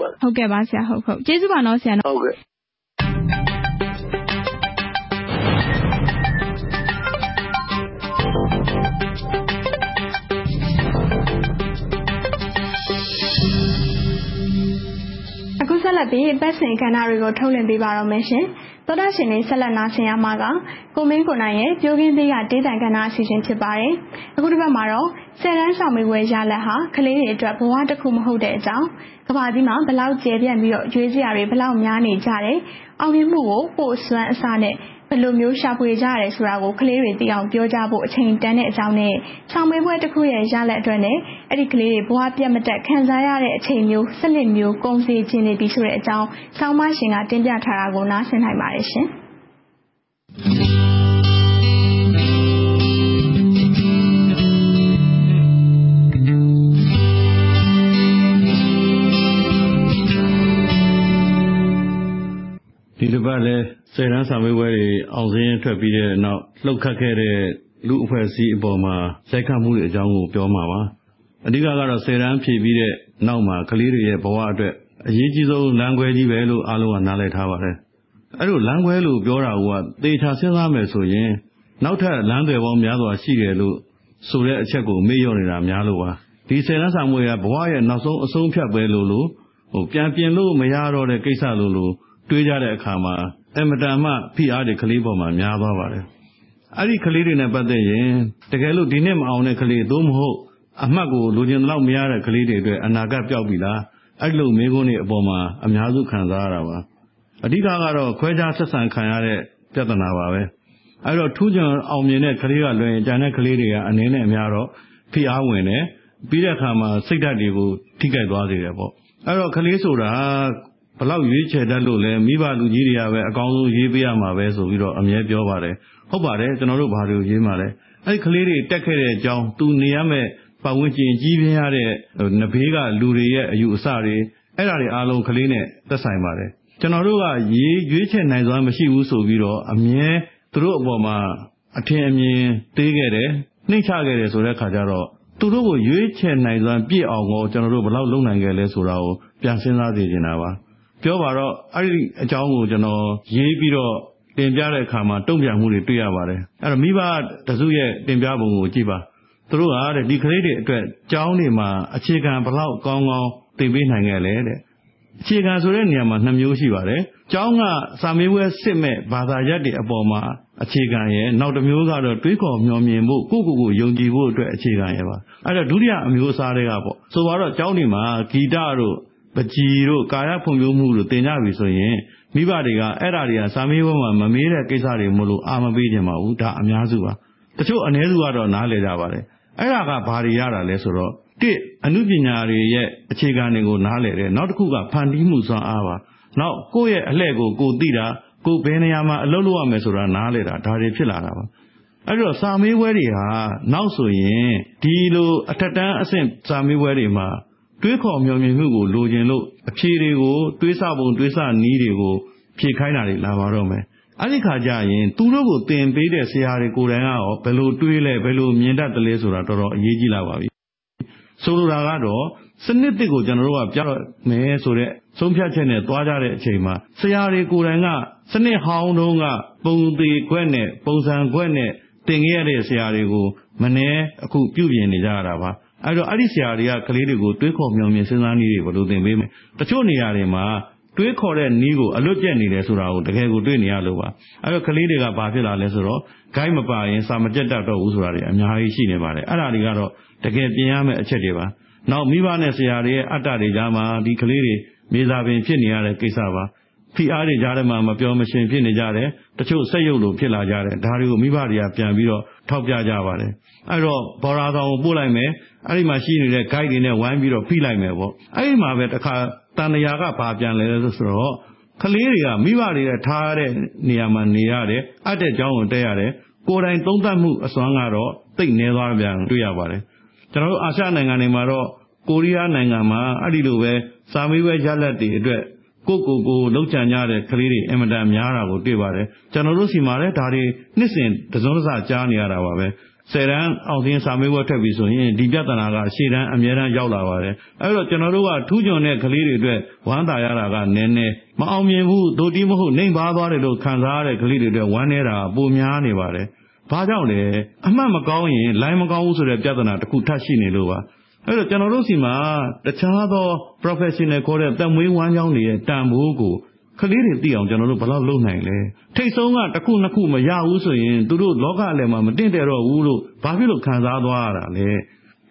ပါဟုတ်ကဲ့ပါဆရာဟုတ်ဟုတ်ကျေးဇူးပါနော် ဆရာ ဟုတ်ကဲ့ အခုဆက်လက်ပြီးပတ်စင်ခန္ဓာတွေကို ထုတ်လွှင့်ပေးပါတော့မယ်ရှင်။ သောတာရှင်တွေဆက်လက်နာဆင်ရမှာကကိုမင်းကိုနိုင်ရဲ့ပြိုကင်းသေးကဒေသကဏ္ဍအစီအစဉ်ဖြစ်ပါတယ်။အခုတစ်ပတ်မှာတော့ဆယ်တန်းဆောင်မေးပွဲရလက်ဟာကလေးတွေအတွက်ဘဝတစ်ခုမဟုတ်တဲ့အကြောင်းကဘာကြီးမှာဘလောက်ကျယ်ပြန့်ပြီးတော့ရွေးစရာတွေဘလောက်များနေကြတယ်။အောင်မြင်မှုကိုပို့စွမ်းအစနဲ့ဘ ယ်လိုမျိုး ရှာဖွေကြရတယ်ဆိုတာကို ကလေးတွေသိအောင် ပြောကြဖို့ အချိန်တန်တဲ့အကြောင်းနဲ့ဆောင်မေးပွဲတစ်ခုရဲ့ ရလက်အတွက်နဲ့ အဲ့ဒီကလေးတွေ ဘဝပြတ်မတက်ခံစားရတဲ့ အချိန်မျိုးဆက်လက်မျိုး ကုန်စီခြင်းနေပြီဆိုတဲ့အကြောင်း ဆောင်းမရှင်က တင်ပြထားတာကို နားဆင်နိုင်ပါတယ်ရှင်။ဒီတစ်ပတ်လဲ ဆယ်တန်းစာမေးပွဲတွေအောင်စင်းထွက်ပြီးတဲ့နောက်လှုပ်ခတ်ခဲ့တဲ့လူအဖွဲ့အစည်းအပေါ်မှာစိုက်ခတ်မှုတွေအကြောင်းကိုပြောမှာပါအဓိကကတော့ဆယ်တန်းဖြည့်ပြီးတဲ့နောက်မှာကလေးတွေရဲ့ဘဝအတွက်အရေးကြီးဆုံးလမ်းခွဲကြီးပဲလို့အားလုံးကနားလည်ထားပါတယ်အဲ့လိုလမ်းခွဲလို့ပြောတာကသေချာစဉ်းစားမယ်ဆိုရင်နောက်ထပ်လမ်းတွေပေါင်းများစွာရှိတယ်လို့ဆိုတဲ့အချက်ကိုမေ့လျော့နေတာများလို့ပါဒီဆယ်တန်းစာမွေကဘဝရဲ့နောက်ဆုံးအဆုံးဖြတ်ပဲလို့လို့ဟိုပြန်ပြင်လို့မရတော့တဲ့ကိစ္စလို့လို့တွေးကြတဲ့အခါမှာ အင်မတန်မှဖိအားတွေကလေးပေါ်မှာများသွားပါတယ်။အဲ့ဒီကလေးတွေနဲ့ပတ်သက်ရင်တကယ်လို့ဒီနှစ်မအောင်တဲ့ကလေးသို့မဟုတ်အမှတ်ကိုလိုချင်တော့မရတဲ့ကလေးတွေအတွက်အနာဂတ်ပျောက်ပြီလားအဲ့လိုမိကုန်းတွေအပေါ်မှာအများစုခံစားရတာပါအဓိကကတော့ခွဲခြားဆက်ဆံခံရတဲ့ပြဿနာပါပဲအဲ့တော့ထူးချွန်အောင်မြင်တဲ့ကလေးကလွယ်ရင်ကျန်တဲ့ကလေးတွေကအနေနဲ့အများတော့ဖိအားဝင်တယ်ပြီးတဲ့အခါမှာစိတ်ဓာတ်တွေကိုထိခိုက်သွားစေတယ်ပေါ့အဲ့တော့ကလေးဆိုတာ ဘလောက်ရွေးချယ်တတ်လို့လဲမိဘလူကြီးတွေကပဲအကောင်းဆုံးရေးပေးရမှာပဲဆိုပြီးတော့အမြဲပြောပါတယ်ဟုတ်ပါတယ်ကျွန်တော်တို့ဘာလို့ရေးမှာလဲအဲ့ဒီကလေးတွေတက်ခဲ့တဲ့အကြောင်းသူနေရမယ့်ဘပတ်ဝန်းကျင်ကြီးပြင်းရတဲ့နဘေးကလူတွေရဲ့အယူအဆတွေအဲ့ဒါတွေအားလုံးကလေးနဲ့သက်ဆိုင်ပါတယ်ကျွန်တော်တို့ကရေးရွေးချယ်နိုင်စွမ်းမရှိဘူးဆိုပြီးတော့အမြဲသူတို့အပေါ်မှာအထင်အမြင်သေးခဲ့တယ်နှိမ့်ချခဲ့တယ်ဆိုတဲ့ခါကျတော့သူတို့ကိုရွေးချယ်နိုင်စွမ်းပြည့်အောင်ကိုကျွန်တော်တို့ဘယ်လောက်လုပ်နိုင်ခဲ့လဲဆိုတာကိုပြန်စဉ်းစားသိနေတာပါ ပြောပါတော့အဲ့ဒီအကြောင်းကိုကျွန်တော်ရေးပြီးတော့တင်ပြတဲ့အခါမှာတုံ့ပြန်မှုတွေတွေ့ရပါတယ်အဲ့တော့မိဘတစုရဲ့တင်ပြပုံကိုကြည့်ပါသူတို့ကတဲ့ဒီကလေးတွေအတွက်ကျောင်းတွေမှာအခြေခံဘလောက်ကောင်းကောင်းသင်ပေးနိုင်ခဲ့လဲတဲ့အခြေခံဆိုတဲ့နေရာမှာနှစ်မျိုးရှိပါတယ်။ကျောင်းကစာမေးပွဲစစ်မဲ့ဘာသာရပ်တွေအပေါ်မှာအခြေခံရဲ့နောက်တစ်မျိုးကတော့တွေးခေါ်မျှော်မြင်ဖို့ကိုယ့်ကိုယ်ကိုယုံကြည်ဖို့အတွက်အခြေခံရဲ့ပါ။အဲ့တော့ဒုတိယအမျိုးအစားတွေကပေါ့။ဆိုပါတော့ကျောင်းတွေမှာဂီတတို့ ပကြီးတို့ကာယဖွံ့ဖြိုးမှုတို့သင်ကြပြီဆိုရင်မိဘတွေကအဲ့ဓာတွေကစာမေးပွဲမှာမမေးတဲ့ကိစ္စတွေမလို့အာမပေးကြပါဘူး။ဒါအများစုပါ။တချို့အ ਨੇ စုကတော့နားလည်ကြပါတယ်။အဲ့ဒါကဘာတွေရတာလဲဆိုတော့တစ်အမှုပညာတွေရဲ့အခြေခံတွေကိုနားလည်တယ်နောက်တစ်ခုကဖန်တီးမှုစွမ်းအားပါနောက်ကိုယ့်ရဲ့အလှည့်ကိုကိုသိတာကိုဘယ်နေရာမှာအလုပ်လုပ်ရမယ်ဆိုတာနားလည်တာဒါတွေဖြစ်လာတာပါအဲ့တော့စာမေးပွဲတွေဟာနောက်ဆိုရင်ဒီလိုအထက်တန်းအဆင့်စာမေးပွဲတွေမှာ တွေးခေါ်မျှော်မြင်မှုကို လိုချင်လို့ အဖြေတွေကို တွေးဆပုံတွေးဆနည်းတွေကို ဖြေခိုင်းတာတွေ လာပါတော့မယ် အဲ့ဒီခါကျရင် သူတို့ကို သင်ပေးတဲ့ ဆရာတွေကိုယ်တိုင်ကရော ဘယ်လိုတွေးလဲ ဘယ်လိုမြင်တတ်တယ်လဲဆိုတာ တော်တော်အရေးကြီးလာပါပြီ ဆိုလိုတာကတော့ စနစ်တစ်ကို ကျွန်တော်တို့က ပြောက်မယ်ဆိုတဲ့ ဆုံးဖြတ်ချက်နဲ့တွားကြတဲ့အချိန်မှာ ဆရာတွေကိုယ်တိုင်က စနစ်ဟောင်းတုန်းက ပုံသေးခွက်နဲ့ ပုံစံခွက်နဲ့ သင်ခဲ့ရတဲ့ ဆရာတွေကို မနှဲအခု ပြုပြင်နေကြရတာပါ အဲ့တော့အဲ့ဒီဆရာတွေကကလေးတွေကိုတွေးခေါ်မြောင်မြင်စဉ်းစားနည်းတွေဘယ်လိုသင်ပေးမလဲတချို့နေရာတွေမှာတွေးခေါ်တဲ့နီးကိုအလွတ်ကျက်နေတယ်ဆိုတာကိုတကယ်ကိုတွေ့နေရလို့ပါအဲ့တော့ကလေးတွေကဘာဖြစ်လာလဲဆိုတော့ guide မပါရင်စာမကျက်တတ်တော့ဘူးဆိုတာတွေအများကြီးရှိနေပါတယ်အဲ့ဒါတွေကတော့တကယ်ပြင်ရမယ့်အချက်တွေပါနောက်မိဘနဲ့ဆရာတွေရဲ့အတ္တတွေကြားမှာဒီကလေးတွေမြေစာပင်ဖြစ်နေရတဲ့ကိစ္စပါဖိအားတွေကြားထဲမှာမပြောမရှင်ဖြစ်နေကြတယ်တချို့ဆက်ရုပ်လိုဖြစ်လာကြတယ်ဒါတွေကိုမိဘတွေကပြန်ပြီးတော့ထောက်ပြကြပါတယ်အဲ့တော့ဘော်ရာဆောင်ကိုပို့လိုက်မယ် အဲ့ဒီမှာရှိနေတဲ့ guide တွေနဲ့ဝိုင်းပြီးတော့ဖိလိုက်မယ်ပေါ့အဲ့ဒီမှာပဲတခါတန်တရာကဘာပြန်လဲဆိုတော့ကလေးတွေကမိဘတွေရဲ့ထားတဲ့နေရာမှာနေရတယ်အပ်တဲ့ကြောင်းကိုတက်ရတယ်ကိုယ်တိုင်သုံးသပ်မှုအစွမ်းကတော့သိနေသွားပြန်တွေ့ရပါတယ်ကျွန်တော်တို့အာရှနိုင်ငံတွေမှာတော့ကိုရီးယားနိုင်ငံမှာအဲ့ဒီလိုပဲစာမေးပွဲရလဒ်တွေအတွက်ကိုကိုကိုလောက်ချန်ကြတဲ့ကလေးတွေအင်မတန်များတာကိုတွေ့ပါတယ်ကျွန်တော်တို့စီမှာလည်းဒါတွေနှစ်စဉ်တစုံတစကြားနေရတာပါပဲ ဆယ်တန်းအောင်သင်းစာမေးပွဲထက်ပြီဆိုရင်ဒီပြဿနာကရှေ့တန်းအများတန်းရောက်လာပါတယ်အဲ့တော့ကျွန်တော်တို့ကထူးချွန်တဲ့ကလေးတွေအတွက်ဝမ်းသာရတာကနည်းနည်းမအောင်မြင်ဘူးဒိုတီးမဟုတ်နှိမ်ပါသွားတယ်လို့ခံစားရတဲ့ကလေးတွေအတွက်ဝမ်းနေတာပိုများနေပါတယ်ဘာကြောင့်လဲအမှတ်မကောင်းရင်လိုင်းမကောင်းဘူးဆိုတဲ့ပြဿနာတစ်ခုထပ်ရှိနေလို့ပါအဲ့တော့ကျွန်တော်တို့စီမှာတခြားသော professional ခေါ်တဲ့တက်မွေးဝမ်းကြောင်းတွေရဲ့တန်ဖိုးကို ကလေးတွေသိအောင်ကျွန်တော်တို့ဘယ်လောက်လုပ်နိုင်လဲထိတ်ဆုံးကတစ်ခုနှစ်ခုမရဘူးဆိုရင်သူတို့လောကလည်းမှာမတင့်တယ်တော့ဘူးလို့ဘာဖြစ်လို့ခံစားသွားရတာလဲ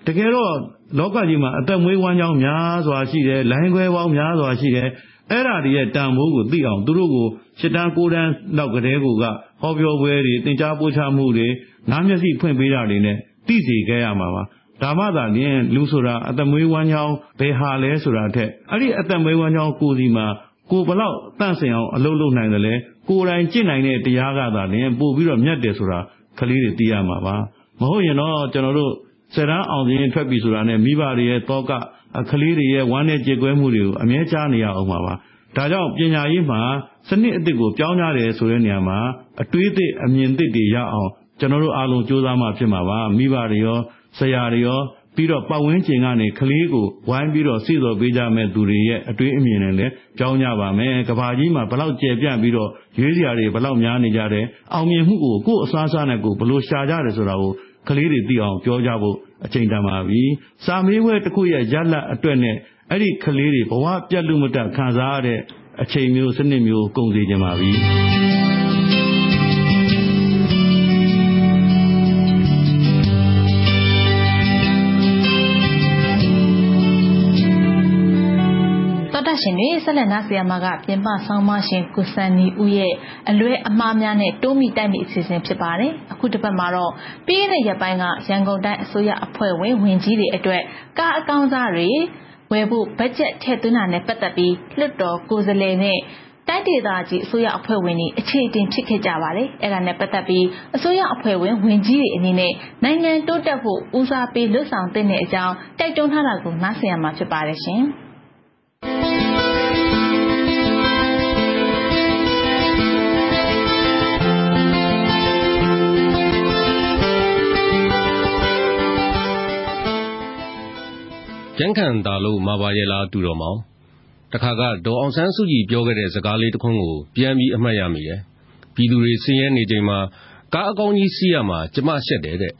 တကယ်တော့လောကကြီးမှာအသက်မွေးဝမ်းကြောင်းများစွာရှိတယ်လိုင်းခွဲပေါင်းများစွာရှိတယ်အဲ့ဓာတွေရဲ့တန်ဖိုးကိုသိအောင်သူတို့ကိုရှစ်တန်းကိုတန်းလောက်ကလေးကိုကဟောပြောပွဲတွေသင်ကြားပို့ချမှုတွေနားမျက်စိဖွင့်ပေးတာတွေနဲ့သိစေခဲ့ရမှာပါဒါမှသာလျှင်လူဆိုတာအသက်မွေးဝမ်းကြောင်းဘယ်ဟာလဲဆိုတာထက်အဲ့ဒီအသက်မွေးဝမ်းကြောင်းကိုစီမှာ ကိုဘလောက်တန့်စင်အောင်အလုပ်လုပ်နိုင်တယ်လဲကိုယ်တိုင်ကျင့်နိုင်တဲ့တရားကသာလျှင်ပို့ပြီးတော့မြတ်တယ်ဆိုတာကလေးတွေသိရမှာပါမဟုတ်ရင်တော့ကျွန်တော်တို့ဆယ်တန်းအောင်ရင်ထွက်ပြီဆိုတာနဲ့မိဘတွေရဲ့တောကကလေးတွေရဲ့ဝမ်းနဲ့ကြေကွဲမှုတွေကိုအမြဲကြားနေရအောင်ပါပါဒါကြောင့်ပညာရေးမှာစနစ်အသစ်ကိုပြောင်းကြတယ်ဆိုတဲ့နေရာမှာအတွေးအသစ်အမြင်သစ်တွေရအောင်ကျွန်တော်တို့အားလုံးစူးစမ်းမှဖြစ်မှာပါမိဘတွေရောဆရာတွေရော ပြီးတော့ပတ်ဝန်းကျင်ကနေကလေးကိုဝိုင်းပြီးတော့စိတော်ပေးကြမဲ့သူတွေရဲ့အတွေးအမြင်နဲ့လည်းကြောင်းကြပါမယ်။ကဘာကြီးမှာဘလောက်ကျယ်ပြန့်ပြီးတော့ရွေးစရာတွေဘလောက်များနေကြတယ်။အောင်မြင်မှုကိုကိုယ်အစားအစာနဲ့ကိုယ်ဘလို့ရှာကြတယ်ဆိုတာကိုကလေးတွေသိအောင်ပြောကြဖို့အချိန်တန်ပါပြီ။စာမေးပွဲတစ်ခုရဲ့ရလတ်အတွက်နဲ့အဲ့ဒီကလေးတွေဘဝပြတ်လူမတက်ခံစားရတဲ့အချိန်မျိုးစနစ်မျိုးကုန်စီကြပါပြီ။ ရှင်တွေဆက်လက်နားဆရာမကပြင်ပဆောင်းမရှင်ကုစန်နီဦးရဲ့အလွဲအမှားများနဲ့တိုးမိတိုက်မိအစီအစဉ်ဖြစ်ပါတယ်အခုတစ်ပတ်မှာတော့ပြီးတဲ့ရက်ပိုင်းကရန်ကုန်တိုင်းအစိုးရအဖွဲ့ဝင်ဝင်ကြီးတွေအတွက်ကားအကောင်းစားတွေဝယ်ဖို့ဘတ်ဂျက်ထည့်သွင်းတာနဲ့ပတ်သက်ပြီးလွှတ်တော်ကိုယ်စားလှယ်နဲ့တိုင်းဒေသကြီးအစိုးရအဖွဲ့ဝင်တွေအခြေအတင်ဖြစ်ခဲ့ကြပါတယ်။အဲဒါနဲ့ပတ်သက်ပြီးအစိုးရအဖွဲ့ဝင်ဝန်ကြီးတွေအနေနဲ့နိုင်ငံတိုးတက်ဖို့ဦးစားပေးလှုပ်ဆောင်သင့်တဲ့အကြောင်းတိုက်တွန်းထားတာကိုနားဆင်ရမှာဖြစ်ပါတယ်ရှင်။ ကြံ့ခံသာလို့မာပါရဲ့လားတူတော်မောင်တခါကဒေါ်အောင်ဆန်းစုကြည်ပြောခဲ့တဲ့စကားလေးတစ်ခွန်းကိုပြန်ပြီးအမှတ်ရမိတယ်ပြည်သူတွေဆင်းရဲနေချိန်မှာကားအကောင်းကြီးစီးရမှာကျမရှက်တယ်တဲ့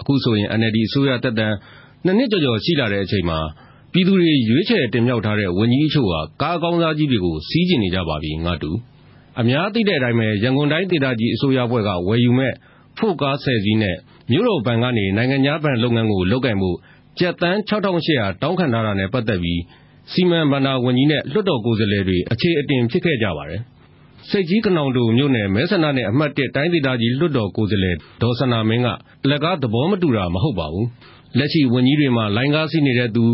အခုဆိုရင် NLD အစိုးရတက်တန်းနှစ်နှစ်ကျော်ကျော်ရှိလာတဲ့အချိန်မှာ ပြည်သူတွေ ရွေးချယ်တင်မြှောက်ထားတဲ့ ဝန်ကြီးအချို့ဟာ ကားအကောင်းစားကြီးတွေကို စီးကျင်နေကြပါပြီငါတူ အများသိတဲ့အတိုင်းပဲ ရန်ကုန်တိုင်းဒေသကြီး အစိုးရဘက်ကဝယ်ယူမဲ့ဖို့ကားဆယ်စီးနဲ့ မြို့တော်ဘဏ်ကနေ နိုင်ငံခြားဘဏ်လုပ်ငန်းကို လုပ်ကင်မှုကျပ်တန်း6800တောင်းခံထားတာနဲ့ ပတ်သက်ပြီး စီမံဘဏ္ဍာဝန်ကြီးနဲ့ လွှတ်တော်ကိုယ်စားလှယ်တွေ အခြေအတင် ဖြစ်ခဲ့ကြပါတယ်။စိတ်ကြီးကနောင်တူမြို့နယ် မဲဆန္ဒနယ်အမှတ်1တိုင်းဒေသကြီး လွှတ်တော်ကိုယ်စားလှယ် ဒေါ်စနာမင်းက အလက်ကား သဘောမတူတာ မဟုတ်ပါဘူး။လက်ရှိ ဝန်ကြီးတွေမှာ လိုင်းကားစီးနေတဲ့သူ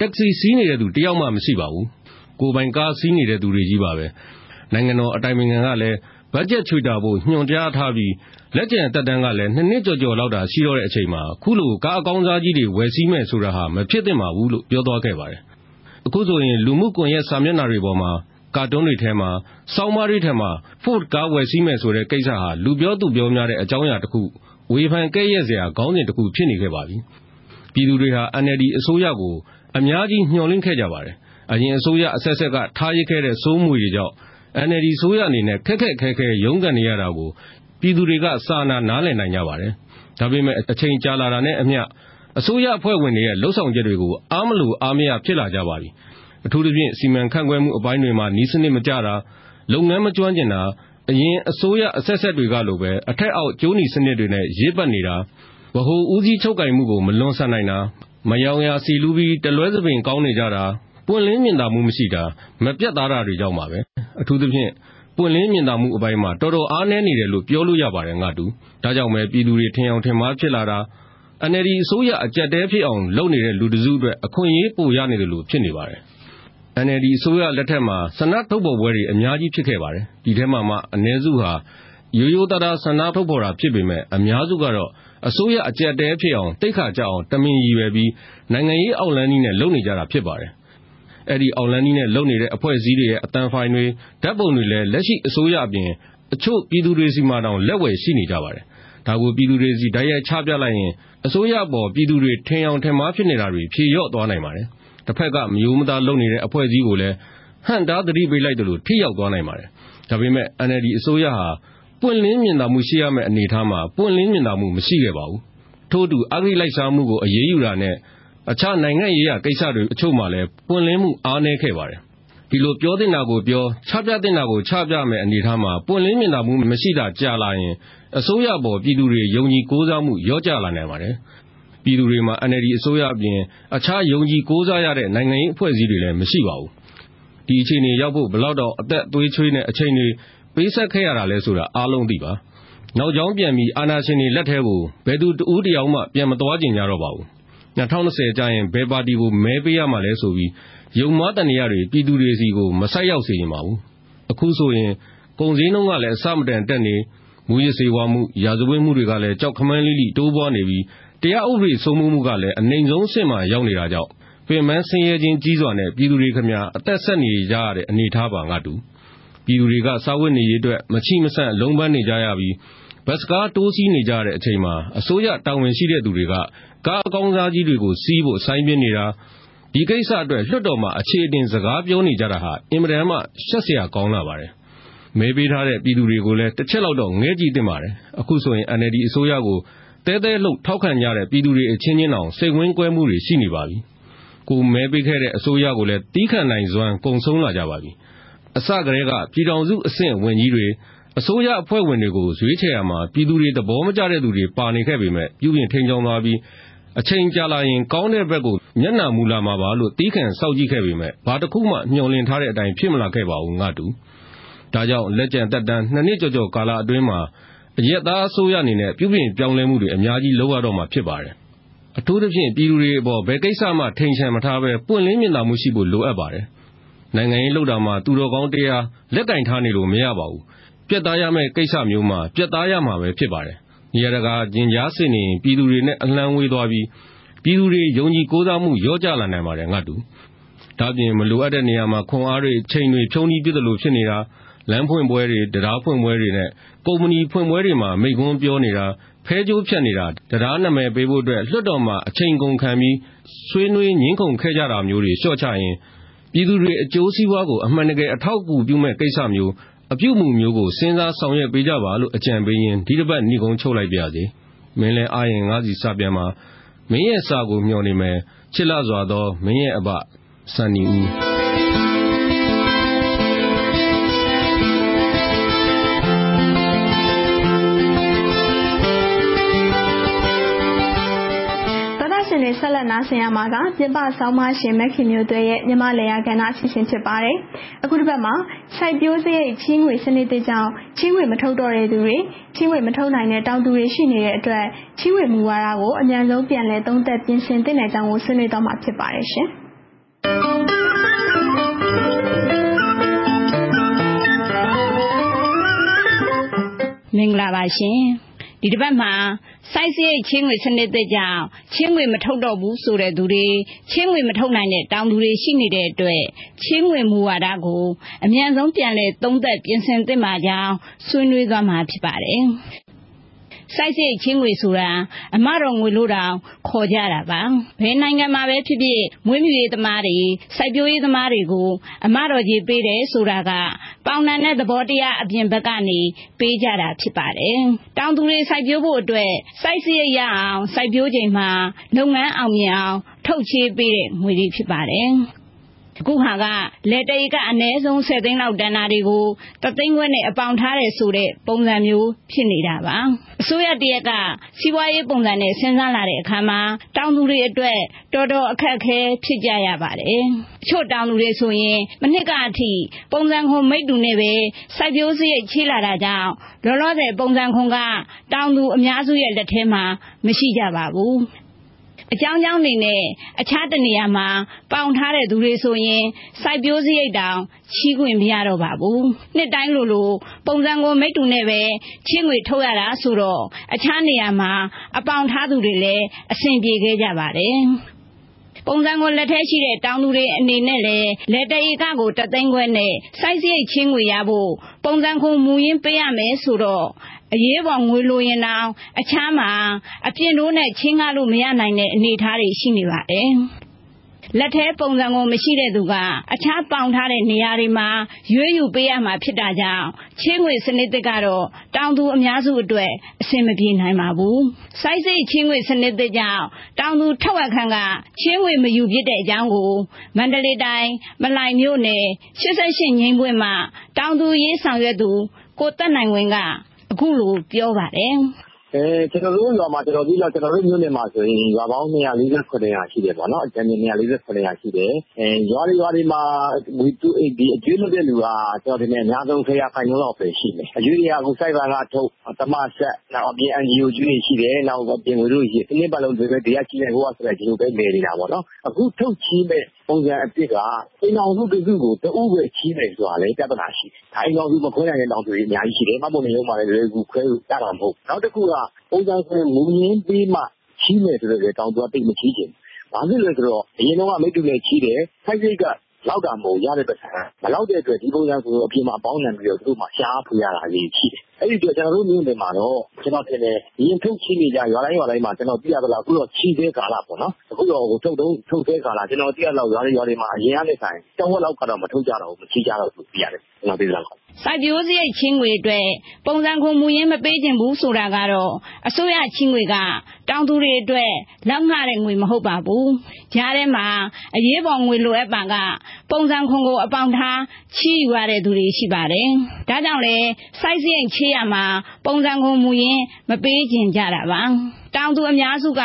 တက္ကစီစီးနေတဲ့သူတယောက်မှမရှိပါဘူး။ကိုပိုင်ကားစီးနေတဲ့သူတွေကြီးပါပဲ။နိုင်ငံတော်အတိုင်ပင်ခံကလည်းဘတ်ဂျက်ချွေတာဖို့ညွှန်ကြားထားပြီးလက်ကျန်တက်တန်းကလည်းနှစ်နှစ်ကျော်ကျော်လောက်တာရှိတော့တဲ့အချိန်မှာခုလိုကားအကောင်းစားကြီးတွေဝယ်စည်းမဲ့ဆိုတာဟာမဖြစ်သင့်ပါဘူးလို့ပြောသွားခဲ့ပါတယ်။အခုဆိုရင်လူမှုကွန်ရက်စာမျက်နှာတွေပေါ်မှာကာတွန်းတွေထဲမှာစောင်းမတွေထဲမှာ Ford ကားဝယ်စည်းမယ်ဆိုတဲ့ကိစ္စဟာလူပြောသူပြောများတဲ့အကြောင်းအရာတစ်ခုဝေဖန်ကဲ့ရဲ့စရာခေါင်းစဉ်တစ်ခုဖြစ်နေခဲ့ပါပြီ။ပြည်သူတွေဟာ NLD အစိုးရကို အများကြီးညှော်လင့်ခဲ့ကြပါတယ်။အရင်အစိုးရအဆက်ဆက်ကထားရစ်ခဲ့တဲ့စိုးမွေတွေကြောင့် NLD အစိုးရအနေနဲ့ခက်ခက်ခဲခဲရုန်းကန်နေရတာကိုပြည်သူတွေကစာနာနားလည်နိုင်ကြပါတယ်။ဒါပေမဲ့အချိန်ကြာလာတာနဲ့အမျှအစိုးရအဖွဲ့ဝင်တွေရဲ့လှုပ်ဆောင်ချက်တွေကိုအားမလိုအားမရဖြစ်လာကြပါပြီ။အထူးသဖြင့်စီမံခန့်ခွဲမှုအပိုင်းတွေမှာနီးစနစ်မကျတာလုပ်ငန်းမကျွမ်းကျင်တာအရင်အစိုးရအဆက်ဆက်တွေကလိုပဲအထက်အောက်ကျိုးနီစနစ်တွေနဲ့ရေးပတ်နေတာဗဟိုဦးစီးချုပ်ကင်မှုကိုမလွန်ဆန်နိုင်တာ မယောင်ရာစီလူပြီး တလွဲသပင်ကောင်းနေကြတာ ပွင့်လင်းမြင်သာမှုမရှိတာ မပြတ်သားတာတွေကြောင့်ပါပဲ အထူးသဖြင့် ပွင့်လင်းမြင်သာမှုအပိုင်းမှာ တော်တော်အားနည်းနေတယ်လို့ ပြောလို့ရပါတယ်ငါတူဒါကြောင့်ပဲ ပြည်သူတွေ ထင်အောင်ထင်မှားဖြစ်လာတာ NLD အစိုးရ အကြက်တဲဖြစ်အောင် လုပ်နေတဲ့လူတစုအတွက် အခွင့်အရေး ပိုရနေတယ်လို့ဖြစ်နေပါတယ် NLD အစိုးရလက်ထက်မှာ ဆန္ဒထုတ်ဖော်ပွဲတွေ အများကြီးဖြစ်ခဲ့ပါတယ် ဒီထဲမှာမှအ ਨੇ စုဟာ ရိုးရိုးသားသား ဆန္ဒထုတ်ဖော်တာဖြစ်ပေမဲ့အများစုကတော့ အစိုးရအကြက်တဲဖြစ်အောင်တိတ်ခါကြအောင်တမင်ရည်ရွယ်ပြီးနိုင်ငံရေးအောက်လန်းနည်းနဲ့လုပ်နေကြတာဖြစ်ပါတယ်အဲ့ဒီအောင်လန်းနီးနဲ့လုပ်နေတဲ့အဖွဲ့အစည်းတွေရဲ့အတန်ဖိုင်တွေဓာတ်ပုံတွေလည်းလက်ရှိအစိုးရအပြင်အချို့ပြည်သူတွေစီမှာတောင်လက်ဝယ်ရှိနေကြပါတယ်။ဒါကိုပြည်သူတွေစီဓာတ်ရိုက်ချပြလိုက်ရင်အစိုးရပေါ်ပြည်သူတွေထင်အောင်ထင်မှားဖြစ်နေတာတွေဖြေလျော့သွားနိုင်ပါတယ်။တစ်ဖက်ကမယိုးမသားလုပ်နေတဲ့အဖွဲ့အစည်းကိုလည်းဟန့်တားသတိပေးလိုက်တယ်လို့ထိရောက်သွားနိုင်ပါတယ်။ဒါပေမဲ့ NLD အစိုးရဟာ ပွင့်လင်းမြင်သာမှုရှိရမယ့်အနေအထားမှာ ပွင့်လင်းမြင်သာမှုမရှိခဲ့ပါဘူး။ထို့အတူ အဂိလိုက်စားမှုကို အရေးယူတာနဲ့ အခြားနိုင်ငံရေးရာကိစ္စတွေအချို့မှာလည်း ပွင့်လင်းမှုအားနည်းခဲ့ပါတယ်။ဒီလိုပြောသင့်တာကိုပြော ချပြသင့်တာကို ချပြမယ်အနေထားမှာ ပွင့်လင်းမြင်သာမှုမရှိတာကြာလာရင် အစိုးရပေါ် ပြည်သူတွေ ယုံကြည်ကိုးစားမှုရော့ကျလာနိုင်ပါတယ်။ပြည်သူတွေမှာ NLD အစိုးရအပြင် အခြားယုံကြည်ကိုးစားရတဲ့ နိုင်ငံရေးအဖွဲ့အစည်းတွေလည်း မရှိပါဘူး။ဒီအခြေအနေရောက်ဖို့ဘလောက်တော့အသက်သွေးချွေးနဲ့ အချိန်တွေ ပေးဆက်ခဲ့ရတာလဲဆိုတာ အားလုံးသိပါ။နောက်ကြောင်းပြန်ပြီး အာဏာရှင်တွေလက်ထဲကို ဘယ်သူတဦးတယောက်မှ ပြန်မသွားကြကြတော့ပါဘူး2020ကျရင် ဘယ်ပါတီကို မဲပေးရမှာလဲဆိုပြီး ယုံမားတန်ရတွေ ပြည်သူတွေစီကို မဆိုင်ရောက်စေရင်ပါဘူး အခုဆိုရင် ကုန်စည်နှုန်းကလည်းအစမတန်တက်နေ မူရစေဝါမှု ရာဇဝတ်မှုတွေကလည်းကြောက်ခမန်းလိလိ တိုးပွားနေပြီး တရားဥပဒေ စိုးမိုးမှုကလည်းအနိုင်ဆုံးအဆင့်မှာ ရောက်နေတာကြောင့် ပင်မဆင်းရဲခြင်းကြီးစွာနဲ့ ပြည်သူတွေခမအသက်ဆက်နေကြရတဲ့ အနေထားပါငါတူ ပြည်သူတွေက စာဝတ်နေရေးအတွက် မချိမဆန့် လုံးပန်းနေကြရပြီး ဘတ်စကား တိုးစီးနေကြတဲ့အချိန်မှာ အစိုးရတာဝန်ရှိတဲ့သူတွေက ကားအကောင်းစားကြီးတွေကိုစီးဖို့ဆိုင်းပြနေတာ ဒီကိစ္စအတွက် လွှတ်တော်မှာ အခြေအတင် စကားပြောနေကြတာဟာ အင်မတန်မှ ရှက်စရာကောင်းလာပါတယ် မဲပေးထားတဲ့ ပြည်သူတွေကိုလည်းတစ်ချက်လောက်တော့ ငဲကြည့်တင်ပါတယ် အခုဆိုရင် NLD အစိုးရကိုတဲတဲလှုပ် ထောက်ခံကြတဲ့ ပြည်သူတွေအချင်းချင်းတောင် စိတ်ဝင်းကွဲမှုတွေ ရှိနေပါပြီ ကိုမဲပေးခဲ့တဲ့ အစိုးရကိုလည်းတီးခံနိုင်စွမ်း ကုံဆုံးလာကြပါပြီ အစကတည်းက ပြည်ထောင်စုအဆင့်ဝင်ကြီးတွေ အစိုးရအဖွဲ့ဝင်တွေကို ရွေးချယ်ရမှာ ပြည်သူတွေ သဘောမကျတဲ့သူတွေ ပါနေခဲ့ပေမဲ့ပြုပြင်ထိန်ချောင်းသွားပြီး အချိန်ကြာလာရင် ကောင်းတဲ့ဘက်ကို မျက်နှာမူလာမှာပါလို့တီးခံစောက်ကြည့်ခဲ့ပေမဲ့ဘာတစ်ခုမှ မျှော်လင့်ထားတဲ့အတိုင်း ဖြစ်မလာခဲ့ပါဘူး ငါတူ ဒါကြောင့် လက်ကျန်တက်တန်း နှစ်နှစ်ကျော်ကျော် ကာလအတွင်းမှာ အရက်သားအစိုးရအနေနဲ့ ပြုပြင်ပြောင်းလဲမှုတွေ အများကြီး လုပ်ရတော့မှာ ဖြစ်ပါတယ် အထူးသဖြင့် ပြည်သူတွေအပေါ် ဘယ်ကိစ္စမှထိန်ချန်မထားဘဲ ပွင့်လင်းမြင်သာမှုရှိဖို့ လိုအပ်ပါတယ်။ နိုင်ငံရေးလုပ်တာမှာ သူတော်ကောင်းတရား လက်ကင်ထားနေလို့ မရပါဘူး။ပြတ်သားရမယ့်ကိစ္စမျိုးမှာ ပြတ်သားရမှာပဲ ဖြစ်ပါတယ်။နေရာတကာ ရင်ကြားစေ့နေရင် ပြည်သူတွေနဲ့ အလှမ်းဝေးသွားပြီး ပြည်သူတွေ ယုံကြည်ကိုးစားမှု လျော့ကျလာနိုင်ပါတယ်ငါ့တူ။ဒါ့အပြင် မလိုအပ်တဲ့နေရာမှာ ခွန်အားတွေ အချိန်တွေ ဖြုန်းတီးပစ်သလို ဖြစ်နေတာ၊လမ်းဖွင့်ပွဲတွေ၊တံတားဖွင့်ပွဲတွေနဲ့ ကုမ္ပဏီဖွင့်ပွဲတွေမှာ မိန့်ခွန်းပြောနေတာ၊ဖဲကြိုးဖြတ်နေတာ၊တံတားနာမည်ပေးဖို့အတွက် လွှတ်တော်မှာ အချိန်ကုန်ခံပြီး ဆွေးနွေးငြင်းခုန်ခဲ့ကြတာမျိုးတွေ လျော့ချရင် ပြည်သူတွေအကျိုးစီးပွားကို အမှန်တကယ် အထောက်အကူပြုမယ့်ကိစ္စမျိုး၊အပြုအမူမျိုးကို စဉ်းစားဆောင်ရွက်ပေးကြပါလို့ အကြံပေးရင်း ဒီတပတ် နိဂုံးချုပ်လိုက်ပါရစေ။မင်းလည်း အားရင် ငါ့ဆီစာပြန်ပါ။မင်းရဲ့စာကို မျှော်နေမယ်။ချစ်လှစွာသော မင်းရဲ့အဘစန္ဒီဦး နားဆင်ရမှာက ပြင်ပဆောင်းပါရှင်မက်ခင်မျိုးသွဲရဲ့ မြမလေယာကဏ္ဍ အစီအစဉ် ဖြစ်ပါတယ်။အခုတစ်ပတ်မှာ စိုက်ပျိုးစရိတ် ချင်းငွေစနစ်တကြောင်ချင်းငွေ မထုတ်တော့တဲ့သူတွေ ချင်းငွေမထုတ်နိုင်တဲ့ တောင်သူတွေ ရှိနေတဲ့အတွက် ချင်းငွေမူဝါဒကို အမြန်ဆုံး ပြန်လည်သုံးသပ် ပြင်ဆင်သင့်တဲ့အကြောင်းကို ဆွေးနွေးတော့မှာ ဖြစ်ပါတယ်ရှင်။မင်္ဂလာပါရှင် ဒီတစ်ပတ်မှာ စိုက်စရိတ်ချင်းငွေစနစ်သစ်ကြောင့် ချင်းငွေမထုတ်တော့ဘူးဆိုတဲ့သူတွေ ချင်းငွေမထုတ်နိုင်တဲ့ တောင်သူတွေ ရှိနေတဲ့အတွက် ချင်းငွေမူဝါဒကို အမြန်ဆုံး ပြန်လည်သုံးသပ်ပြင်ဆင်သင့်ပါကြောင်း ဆွေးနွေးသွားမှာ ဖြစ်ပါတယ် စိုက်စိတ်ချင်းငွေဆိုတာအမတော်ငွေလို့တောင်ခေါ်ကြတာပါဘယ်နိုင်ငံမှာပဲဖြစ်ဖြစ်မွေးမြူရေးသမားတွေစိုက်ပျိုးရေးသမားတွေကိုအမတော်ကြီးပေးတယ်ဆိုတာကပေါင်နံတဲ့သဘောတရားအပြင်ဘက်ကနေပေးကြတာဖြစ်ပါတယ်တောင်သူတွေစိုက်ပျိုးဖို့အတွက်စိုက်စရိတ်ရအောင်စိုက်ပျိုးချိန်မှာလုပ်ငန်းအောင်မြင်အောင်ထုတ်ချေးပေးတဲ့ငွေတွေဖြစ်ပါတယ် အခုဟာကလက်တရီကအနည်းဆုံး10သိန်းလောက်တန်တာတွေကိုတသိန်းခွဲနဲ့အပေါင်ထားတယ်ဆိုတဲ့ပုံစံမျိုးဖြစ်နေတာပါအစိုးရတရက်ကစီးပွားရေးပုံစံနဲ့စဉ်းစားလာတဲ့အခါမှာတောင်သူတွေအတွက်တော်တော်အခက်အခဲဖြစ်ကြရပါတယ်အချို့တောင်သူတွေဆိုရင်မနှစ်ကအထိပုံစံခွန်မိတ်တူနဲ့ပဲစိုက်ပျိုးစရိတ်ချေးလာတာကြောင့်လောလောဆယ်ပုံစံခွန်ကတောင်သူအများစုရဲ့လက်ထဲမှာမရှိကြပါဘူး အကြောင်းကြောင်းနေနဲ့ အခြားတနေရာမှာ ပေါင်ထားတဲ့သူတွေဆိုရင် စိုက်ပျိုးစရိတ်တောင် ချီးခွင့်မရတော့ပါဘူး နှစ်တိုင်းလိုလို ပုံစံကိုမိတ်တူနဲ့ပဲ ချင်းငွေထုတ်ရတာဆိုတော့ အခြားနေရာမှာ အပေါင်ထားသူတွေလည်း အဆင်ပြေခဲ့ကြပါတယ် ပုံစံကိုလက်ထဲရှိတဲ့ တောင်သူတွေအနေနဲ့လည်းလက်တဧကကိုတသိန်းခွဲနဲ့ စိုက်စရိတ်ချင်းငွေရဖို့ ပုံစံခုံမူရင်းပေးရမယ်ဆိုတော့ အရေးပေါ်ငွေလိုရင်တောင်အခြားမှာအပြင်တို့နဲ့ချင်းကားလို့မရနိုင်တဲ့အနေအထားတွေရှိနေပါတယ်လက်ထဲပုံစံကိုမရှိတဲ့သူကအခြားပေါင်ထားတဲ့နေရာတွေမှာရွေးယူပေးရမှာဖြစ်တာကြောင့်ချင်းငွေစနစ်ကတော့တောင်သူအများစုအတွက်အဆင်မပြေနိုင်ပါဘူး။စိုက်စိတ်ချင်းငွေစနစ်သစ်ကြောင့်တောင်သူထောက်ဝက်ခန့်ကချင်းငွေမယူဖြစ်တဲ့အကြောင်းကိုမန္တလေးတိုင်းမလှိုင်မြို့နယ်88ငိမ့်ပွင့်မှာတောင်သူရေးဆောင်ရွက်သူကိုတက်နိုင်ဝင်က အခုလိုပြောပါတယ် ကျနော်တို့ရွာမှာကျနော်သိသလောက်ကျနော်တို့မြို့နယ်မှာဆိုရင် ရွာပေါင်း ၂၄၇ ရွာရှိတယ်ပေါ့နော်။အကြမ်းဖျဉ်း ၂၄၇ ရွာရှိတယ်။ရွာတွေရွာတွေမှာ အကြွေးလွှတ်တဲ့လူက ကျနော်ထင်တယ် အများဆုံး ၁၀ ရာခိုင်နှုန်းလောက်ပဲရှိမယ်။အကြွေးတွေက အခု ဆိုက်ဘာကထုတ်၊သမစက် နောက် အပြင် NGO ကြွေးတွေရှိတယ်။နောက်အပြင်ငွေတို့ရှိတယ်။တနှစ်ပတ်လုံး ဒီကရှိတယ်ဟိုကဆိုတယ်ဒီလိုပဲ လည်နေတာပေါ့နော်။အခုထုတ်ချေးမယ့် ပုံစံအသစ်က အိမ်ထောင်စုတစုကို တဦးပဲချေးမယ်ဆိုတာလည်း ပြဿနာရှိတယ်။အိမ်ထောင်စုမခွဲနိုင်တဲ့တောင်သူတွေအများကြီးရှိတယ်။မှတ်ပုံတင်ရုံးမှာလည်း လွယ်လွယ်ကူကူ ခွဲလို့ရတာမဟုတ်ဘူး။နောက်တခုက ပုံစံခွဲ မူရင်းပေးမှ ချေးမယ်ဆိုတော့လည်းတောင်သူက သိပ်မချေးချင်ဘူး။ဘာဖြစ်လို့လဲဆိုတော့ အရင်တုန်းက မိတ္တူနဲ့ချေးတယ်။စိုက်စရိတ်က လောက်တာမဟုတ်ဘူး ရတဲ့ပိုက်ဆံက။မလောက်တဲ့အတွက် ဒီပုံစံကို အပြင်မှာအပေါင်းခံပြီးတော့ သူတို့မှာ ရှားဖွေရတာလေးတွေရှိတယ်။အဲဒီအတွက် ကျနော်တို့မြို့နယ်မှာတော့ ကျနော်ထင်တယ်အရင်ထုတ်ချေးနေကျရွာတိုင်းရွာတိုင်းမှာ ကျနော်သိရသလောက် အခုတော့ ချေးဆဲကာလပေါ့နော်။အခုတော့ ထုတ်တုန်းထုတ်ဆဲကာလ ကျနော်သိရသလောက်ရွာတွေရွာတွေမှာ အရင်ကထက်စာရင် တဝက်လောက်ကတော့ မထုတ်ကြတော့ဘူး မချေးကြတော့ဘူးလို့ သိရတယ် ကျနော်သိသလောက် စိုက်ပျိုးစရိတ်ချေးငွေအတွက် ပုံစံခွန်မူရင်းမပေးချင်ဘူးဆိုတာကတော့ အစိုးရချေးငွေက တောင်သူတွေအတွက် လောက်ငှတဲ့ငွေမဟုတ်ပါဘူး။ကြားထဲမှာ အရေးပေါ်ငွေလိုအပ်ပါက ပုံစံခွန်ကို အပေါင်ထား ချေးယူရတဲ့သူတွေရှိပါတယ်။ဒါကြောင့်လဲစိုက်စရိတ်ချေးရမှာ ပုံစံခွန်မူရင်း မပေးချင်ကြတာပါ။တောင်သူအများစုက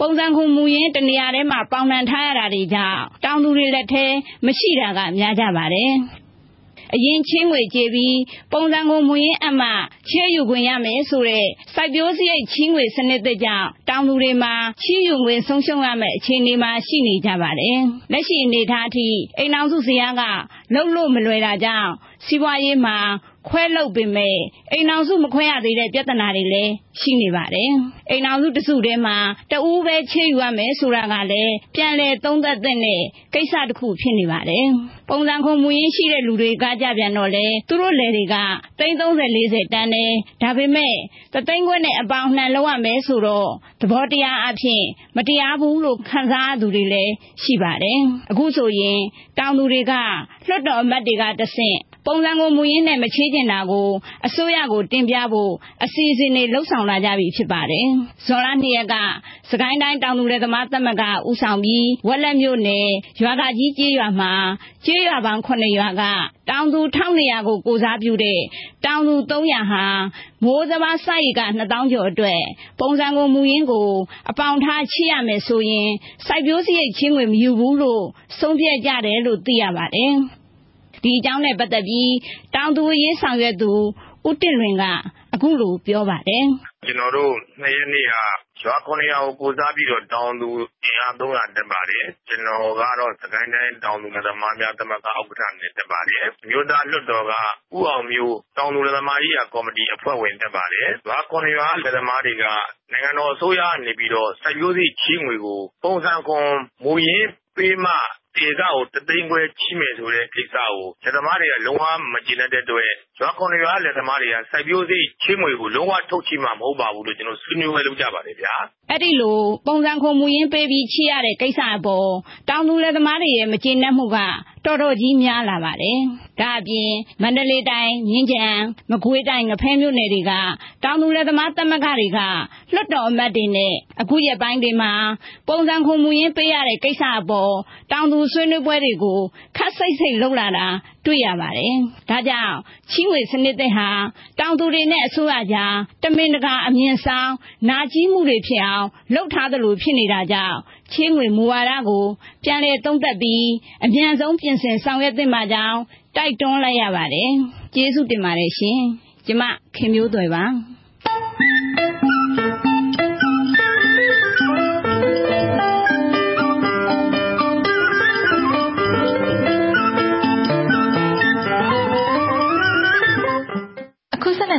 ပုံစံခွန်မူရင်းတနေရာထဲမှာ ပေါင်နှံထားရတာတွေကြောင့် တောင်သူတွေလက်ထဲ မရှိတာက များကြပါတယ် အရင်ချင်းငွေကြေးပြီး ပုံစံကို မူရင်းအမှ ချေးယူခွင့်ရမယ်ဆိုတဲ့ စိုက်ပျိုးစရိတ် ချင်းငွေစနစ်သစ်ကြောင့် တောင်သူတွေမှာ ချေးယူငွေ ဆုံးရှုံးရမယ့် အခြေအနေမှာ ရှိနေကြပါတယ်။လက်ရှိအနေထားအထိ အိမ်အောင်စုဇယားက လုပ်လို့မလွယ်တာကြောင့် စီးပွားရေးမှာ ခွဲလုပ်ပေမဲ့အိမ်အောင်စုမခွဲရသေးတဲ့ပြဿနာတွေလည်းရှိနေပါတယ်။အိမ်အောင်စုတစုတည်းမှာတဦးပဲချေယူရမယ်ဆိုတာကလည်းပြန်လည်သုံးသပ်တဲ့ကိစ္စတစ်ခုဖြစ်နေပါတယ်။ပုံစံခုံမူရင်းရှိတဲ့လူတွေကကြပြန်တော့လေသူတို့လေတွေကသိန်း30 40တန်းတယ်ဒါပေမဲ့တသိန်းခွဲနဲ့အပေါင်းနှံလောက်ရမယ်ဆိုတော့သဘောတရားအဖြစ်မတရားဘူးလို့ခံစားရသူတွေလည်းရှိပါတယ်အခုဆိုရင်တောင်သူတွေကလွှတ်တော်အမတ်တွေကတဆင့် ပုံစံကိုမူရင်းနဲ့ မချေးကျင်တာကို အစိုးရကိုတင်ပြဖို့ အစီအစဉ်တွေလှုပ်ဆောင်လာကြပြီ ဖြစ်ပါတယ်။ဇွန်လ2ရက်ကစကိုင်းတိုင်း တောင်သူလယ်သမားသမဂ္ဂ ဦးဆောင်ပြီး ဝက်လက်မြို့နယ် ရွာကကြီးကျေးရွာမှာ ကျေးရွာပေါင်း9ရွာက တောင်သူ1200ကို ကိုစားပြုတဲ့ တောင်သူ300ဟာ မိုးစဘာစိုက်က2000ကျော်အတွက် ပုံစံကိုမူရင်းကို အပေါင်ထား ချိရမယ်ဆိုရင် စိုက်ပျိုးစရိတ်ချင်းငွေ မယူဘူးလို့ ဆုံးဖြတ်ကြတယ်လို့ သိရပါတယ်။ ဒီအကြောင်းနဲ့ပတ်သက်ပြီး တောင်သူအရေးဆောင်ရွက်သူ ဦးတင့်လွင်က အခုလိုပြောပါတယ်။ကျနော်တို့ ၂ ရက်နေ့က ရွာ ၇ ရွာကို ကိုယ်စားပြီးတော့ တောင်သူအင်အား ၃၀၀ တက်ပါတယ်။ကျနော်ကတော့ စစ်ကိုင်းတိုင်း တောင်သူလယ်သမားများသမဂ္ဂ ဥက္ကဋ္ဌအနေနဲ့ တက်ပါတယ်။အမျိုးသားလွှတ်တော်က ဦးအောင်မျိုး တောင်သူလယ်သမားရေးရာကော်မတီ အဖွဲ့ဝင်တက်ပါတယ်။ရွာ ၇ ရွာက လယ်သမားတွေက နိုင်ငံတော်အစိုးရကနေပြီးတော့ စိုက်ပျိုးစရိတ်ချေးငွေကို ပုံစံခွန်မူရင်းပေးမှ ဧကကိုတသိန်းခွဲချေးမယ်ဆိုတဲ့ကိစ္စကို လယ်သမားတွေက လုံးဝမကျေနပ်တဲ့အတွက် ရွာ ၇ ရွာက လယ်သမားတွေက စိုက်ပျိုးစရိတ်ချေးငွေကို လုံးဝထုတ်ချေးမှာ မဟုတ်ပါဘူးလို့ဆွေးနွေးပွဲလုပ်ကြပါတယ်ဗျာ။”အဲဒီလို ပုံစံခွန်မူရင်းပေးပြီး ချေးရတဲ့ကိစ္စအပေါ် တောင်သူလယ်သမားတွေရဲ့ မကျေနပ်မှုကတော်တော်ကြီးများလာပါတယ်။ဒါ့အပြင်မန္တလေးတိုင်းမြင်းခြံ၊မကွေးတိုင်းငဖဲမြို့နယ်တွေကတောင်သူလယ်သမားသမဂ္ဂတွေကလွှတ်တော်အမတ်တွေနဲ့အခုရက်ပိုင်းတွေမှာပုံစံခွန်မူရင်းပေးရတဲ့ကိစ္စအပေါ်တောင်သူဆွေးနွေးပွဲတွေကိုခပ်စိပ်စိပ်လုပ်လာတာတွေ့ရပါတယ်။ဒါကြောင့်ချေးငွေစနစ်သစ်ဟာတောင်သူတွေနဲ့အစိုးရကြားတမင်တကာအမြင်ဆောင်နာကျည်းမှုတွေဖြစ်အောင်လုပ်ထားသလိုဖြစ်နေတာကြောင့် ချေးငွေမူဝါဒကို ပြန်လည်သုံးသပ်ပြီး အမြန်ဆုံးပြင်ဆင်ဆောင်ရွက်သင့်ပါကြောင်း တိုက်တွန်းလိုက်ရပါတယ်။ကျေးဇူးတင်ပါတယ်ရှင်။ကျမခင်မျိုးသွယ်ပါ။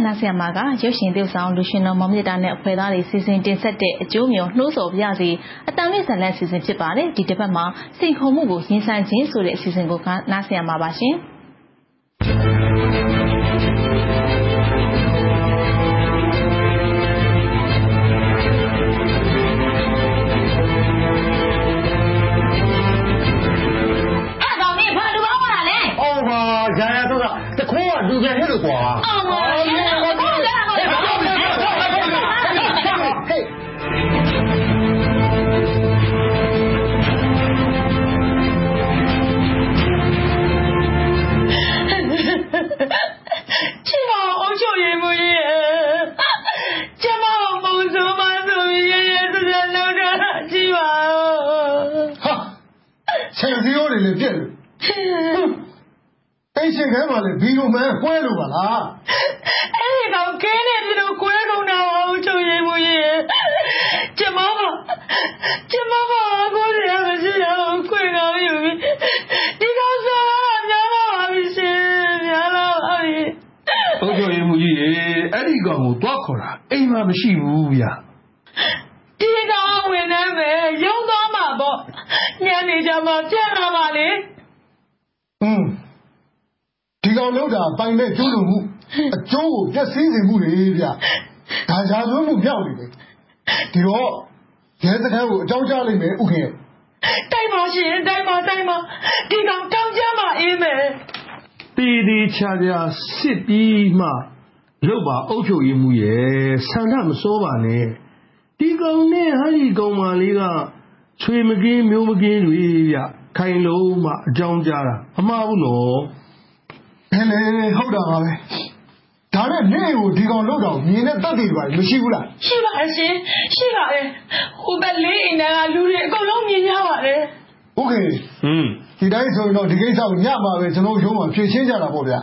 နဲ့နားဆင်မှာကရုပ်ရှင်သရုပ်ဆောင် လူရှင်တော်မောင်မြတ်တာနဲ့ အဖွဲ့သားတွေ စီစဉ်တင်ဆက်တဲ့ အကျိုးမျှော်နှိုးဆော်ပြစီအတန်လေးဇလန်စီစဉ် ဖြစ်ပါတယ် ဒီတစ်ပတ်မှာ စိန်ခေါ်မှုကို ရင်ဆိုင်ခြင်းဆိုတဲ့ အစီအစဉ်ကို နားဆင်ရမှာပါ တွေဗျဒါကြာသွင်းမှုမြောက်နေတယ်ဒီတော့ရဲစခန်းကိုအကြောင်းကြားလိုက်မယ်ဥခင်တိုက်ပါရှင်တိုက်ပါတိုက်ပါဒီကောင်တောင်းကြမှာအေးမယ်တီတီချာချာစစ်ပြီးမှလုတ်ပါအုပ်ချုပ်ရေးမှုရဲ့ဆန္ဒမစောပါနဲ့ဒီကောင်နဲ့ဟာဒီကောင်မလေးကချွေမကင်းမျိုးမကင်းတွေဗျခိုင်လုံးမှအကြောင်းကြားတာအမှားဘူးနော်ဘယ်လေဟုတ်တာပါပဲ ဒါနဲ့နေကိုဒီကောင်လောက်တော့မြင်တဲ့တက်တွေပါမရှိဘူးလားရှိပါရဲ့ရှင်ရှိပါရဲ့ဟိုဘက်လေးအိမ်ကလူတွေအကုန်လုံးမြင်ကြပါတယ်โอเคဟွန်းဒီတိုင်းဆိုရင်တော့ဒီကိစ္စကိုညမှာပဲကျွန်တော်ရုံးမှာဖြေရှင်းကြတာပေါ့ဗျာ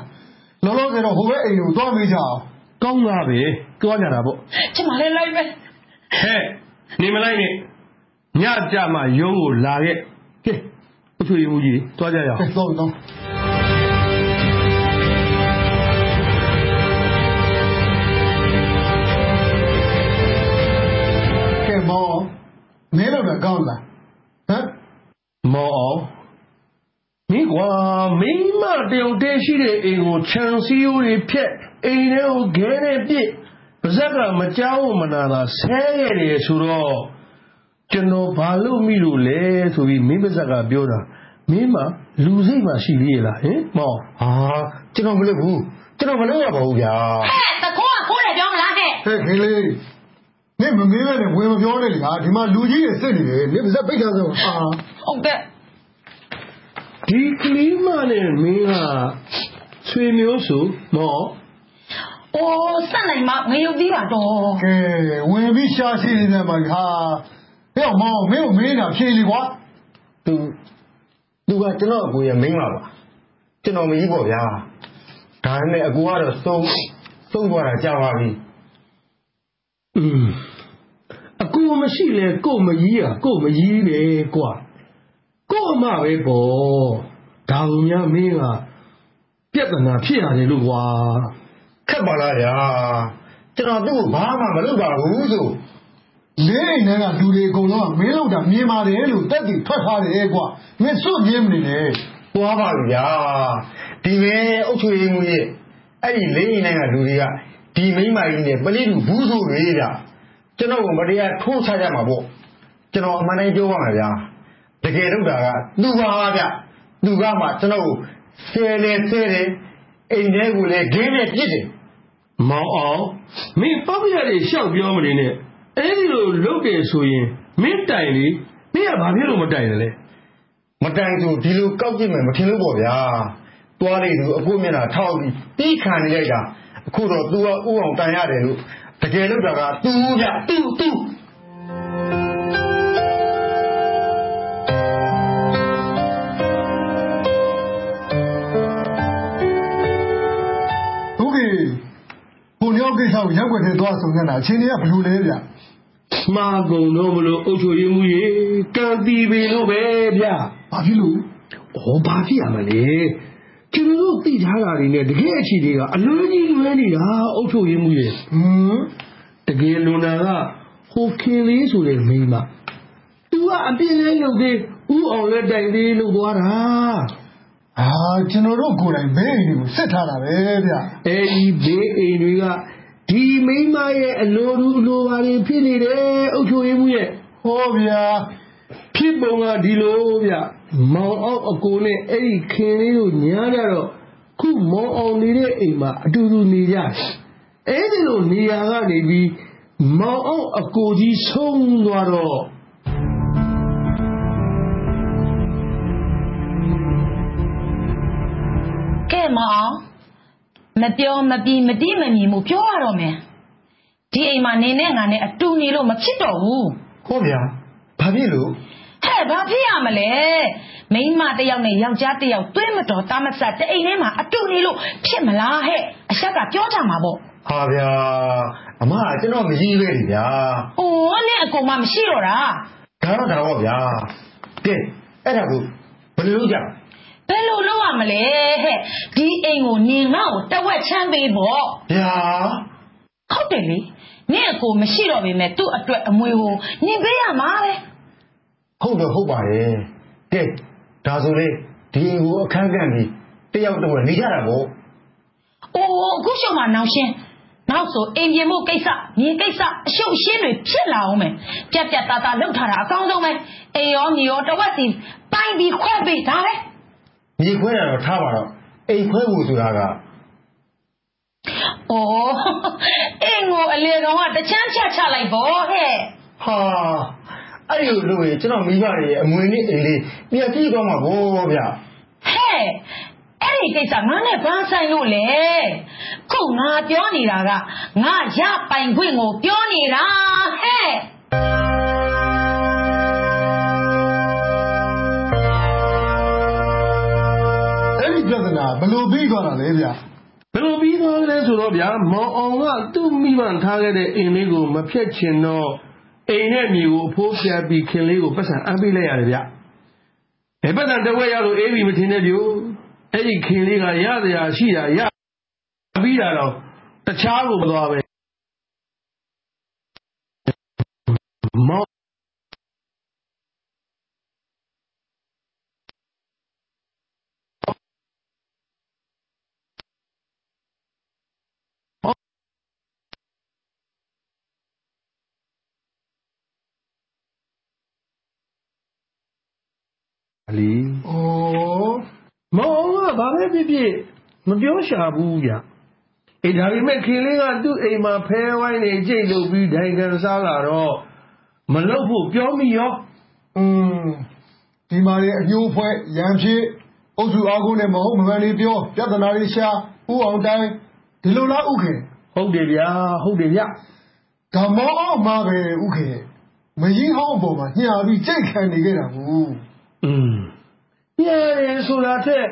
လောလောဆယ်တော့ဟိုဘက်အိမ်ကိုသွားမေးကြအောင်ကောင်းတာပဲတွားကြတာပေါ့ကျမလည်းလိုက်ပဲဟဲ့နေမလိုက်နဲ့ညကြမှာရုံးကိုလာခဲ့ကဲအချွေမှုကြီးတွားကြရအောင်တော့တော့ ဟုတ်လားဟမ်မောင်အောင်မင်းကွာမိမတယောက်တည်းရှိတဲ့အိမ်ကိုခြံစည်းရိုးတွေဖြက်အိမ်ထဲကိုခဲနဲ့ပြစ်ပါဇက်ကမကြောက်မနာတာဆဲခဲ့တယ်ဆိုတော့ကျွန်တော်ဘာလို့မိလို့လဲဆိုပြီးမင်းပါဇက်ကပြောတာမင်းမလူစိတ်မှရှိသေးရဲ့လားဟင်မောင်ဟာကျွန်တော်မလုပ်ဘူးကျွန်တော်မလုပ်ရပါဘူးဗျာဟဲ့တကောကခိုးတယ်ပြောမလားဟဲ့ဟဲ့ခေလေး နင့်မမေးနဲ့ဝင်မပြောနဲ့လေဟာဒီမှာလူကြီးတွေစစ်နေတယ်နင့်ပါဇက်ပိတ်ထားစမ်းဟာဟုတ်ကဲ့ဒီကလေးမနဲ့မင်းကဆွေမျိုးစုမောင်အိုးစက်နိုင်မငရုတ်သေးပါတော့ကဲဝင်ပြီးရှာရှိနေတယ်မှာဟာဟဲ့မောင်မင်းကိုမေးတာဖြေလေကွာသူသူကကျွန်တော်အကိုရဲ့မိန်းမပါကျွန်တော်မကြီးပေါ့ဗျာဒါပေမဲ့အကိုကတော့သုံးသုံးသွားတာကြာပါပြီอืมအ ကူမရှိလဲကို့မကြီးอ่ะကို့မကြီးပဲကွာကို့အမပဲပေါ့ဒါကများမင်းကပြဿနာဖြစ်ရတယ်လို့ကွာခက်ပါလားဗျာကျွန်တော်သူ့ကိုဘာမှမလုပ်ပါဘူးဆိုလေးအိမ်ထဲကလူတွေအကုန်လုံးကမင်းလောက်တာမြင်ပါတယ်လို့တက်တည်ထွက်ထားတယ်ကွာမင်းစွတ်ပြင်းမနေနဲ့သွားပါပြီဗျာဒီပဲအုတ်ချွေးမှုရဲ့အဲ့ဒီလေးရင်တိုင်းကလူတွေကဒီမိန်းမကြီးနဲ့ပလိလူဘူးဆိုတွေဗျာ ကျွန်တော်ကမတရားထိုးချကြမှာပေါ့ ကျွန်တော် အမှန်တိုင်း ပြောပါမယ်ဗျာ တကယ်တော့တာက သူပါဗျ သူကမှ ကျွန်တော်ကို ဆဲလေဆဲတယ် အိမ်ထဲကိုလည်းဂင်းနဲ့ပြစ်တယ် မောင်အောင် မင်းပောက်ရတွေရှောက်ပြောမနေနဲ့ အဲ့ဒီလို လုပ်တယ်ဆိုရင် မင်းတိုင်လေ မင်းက ဘာဖြစ်လို့ မတိုင်လဲ မတိုင်ဆို ဒီလို ကောက်ကြည့်မယ် မထင်လို့ပေါ့ဗျာတွားလိုက်သူအခုမျက်နှာထောက်ပြီးပြီးခံနေလိုက်တာ အခုတော့ तू ကဥအောင်တန်ရတယ်လို့ တကယ်လုပ်တာက သူဗျသူသူဟုတ်ကဲ့ကိုညောကိစ္စကိုရက်ွက်ထဲသွားဆုံနေတာအချိန်ကြီးကဘယ်လိုလဲဗျမှားကုန်တော့မလို့အုတ်ချိုရင်းမှုရေကံတီပင်လို့ပဲဗျဘာဖြစ်လို့ဩဘာဖြစ်ရမလဲ သိထားတာတွေနဲ့တကယ်အခြေတွေကအလွန်ကြီးလွဲနေတာအုတ်ချိုရင်းမှုရေဟမ်တကယ်လွန်တာကဟိုခင်လေးဆိုတဲ့မိန်းမသူကအပြင်းလဲလုပ်သေးဥအောင်လက်တိုင်သေးလို့သွားတာအာကျွန်တော်တို့ကိုယ်တိုင်ဘဲအိမ်တွေကိုစစ်ထားတာပဲဗျအဲဒီဘေးအိမ်တွေကဒီမိန်းမရဲ့အလိုလူအလိုပါတွေဖြစ်နေတယ်အုတ်ချိုရင်းမှုရဲ့ဟောဗျာဖြစ်ပုံကဒီလိုဗျမောင်အောင်အကိုနဲ့အဲ့ဒီခင်လေးတို့ညားကြတော့ ခုမောင်အောင်နေတဲ့အိမ်မှာအတူတူနေကြတယ်အဲ့ဒီလိုနေရာကနေပြီးမောင်အောင်အကိုကြီးဆုံးသွားတော့ကဲမအောင်မပြောမပြီးမတိမမီမှုပြောရတော့မယ်ဒီအိမ်မှာနေနဲ့ငါနဲ့အတူနေလို့မဖြစ်တော့ဘူးဟောဗျာဘာဖြစ်လို့ဟဲ့ ဘာဖြစ်ရမလဲမိန်းမတစ်ယောက်နဲ့ယောက်ျားတစ်ယောက်တွဲမတော်တာမဆက်တအိမ်ထဲမှာအတူနေလို့ဖြစ်မလားဟဲ့အချက်ကပြောကြမှာပေါ့ဟာဗျာအမကကျွန်တော်မကြီးပဲလေဗျာ။အိုးနဲ့အကုန်မှမရှိတော့တာဒါတော့ဒါတော့ဗျာကဲအဲ့ဒါကိုဘယ်လိုလုပ်ကြ။ဘယ်လိုလုပ်ရမလဲဟဲ့။ဒီအိမ်ကိုနင်ငါ့ကိုတဝက်ချမ်းပေးပေါ့ဗျာ။ဟုတ်တယ်လေ။နင့်အကိုမရှိတော့ပေမဲ့သူ့အတွက်အမွေကိုနင်ပေးရမှာပဲ ဟုတ်တော့ဟုတ်ပါတယ်ကဲဒါဆိုလေဒီအိမ်ကိုအခန်းကန့်ပြီးတယောက်တော့နေကြတာပေါ့။အိုးအခုရှုံမှနောင်ရှင်း။နောက်ဆိုအိမ်ပြင်မှုကိစ္စမြေကိစ္စအရှုပ်အရှင်းတွေဖြစ်လာအောင်မယ်။ပြက်ပြက်သားသားလှုပ်ထားတာအကောင်းဆုံးပဲ။အိမ်ရောမြေရောတဝက်စီပိုင်းပြီးခွဲပေးဒါပဲမြေခွဲတာတော့ထားပါတော့အိမ်ခွဲဖို့ဆိုတာက။အိုးအိမ်ကိုအလေကောင်ကတချမ်းချချလိုက်ပေါ့ဟဲ့။ဟာ အဲ့ဒီလိုလို့ရင် ကျွန်တော်မိဘတွေရဲ့ အမွေနဲ့အိမ်လေးပြည့်ကြည့်သွားမှာဗောဗျာဟဲ့ အဲ့ဒီကိစ္စ ငါနဲ့ ဘာဆိုင်လို့လဲ ခုငါပြောနေတာက ငါရပိုင်ခွင့်ကို ပြောနေတာဟဲ့ အဲ့ဒီပြဿနာ ဘယ်လိုပြီးသွားတာလဲဗျ ဘယ်လိုပြီးသွားလဲဆိုတော့ဗျာမောင်အောင်က သူ့မိဘထားခဲ့တဲ့ အိမ်လေးကို မဖြတ်ချင်တော့ အိမ်နဲ့မြေကိုအဖိုးပြပြီးခင်လေးကိုပတ်စံအပ်ပေးလိုက်ရတယ်ဗျဘယ်ပတ်စံတစ်ဝက်ရလို့အေးပြီမထင်နဲ့ပြိုအဲ့ဒီခင်လေးကရစရာရှိတာရပြီးတာတော့တခြားကိုမသွားပဲမော လီဩမောင်ကဘာပဲဖြစ်ဖြစ်မပြောရှာဘူးဗျအေးဒါပေမဲ့ခင်လေးကသူ့အိမ်မှာဖဲဝိုင်းနေကြိတ်လုပ်ပြီးဒိုင်ကန်စားလာတော့မလုပ်ဖို့ပြောမိရောอืมဒီမှာလေအညိုးဖွဲ့ရန်ဖြစ်အုပ်စုအားကိုနဲ့မဟုတ်မမှန်လေးပြောပြဿနာတွေရှာဥအောင်တိုင်းဒီလိုလားဥခင်ဟုတ်တယ်ဗျာဟုတ်တယ်ဗျဒါမောအောင်မှာပဲဥခင်မကြီးဟောင်းအပေါ်မှာညှာပြီးကြိတ်ခံနေခဲ့တာဘူး อืมညရဲဆိုတာထက်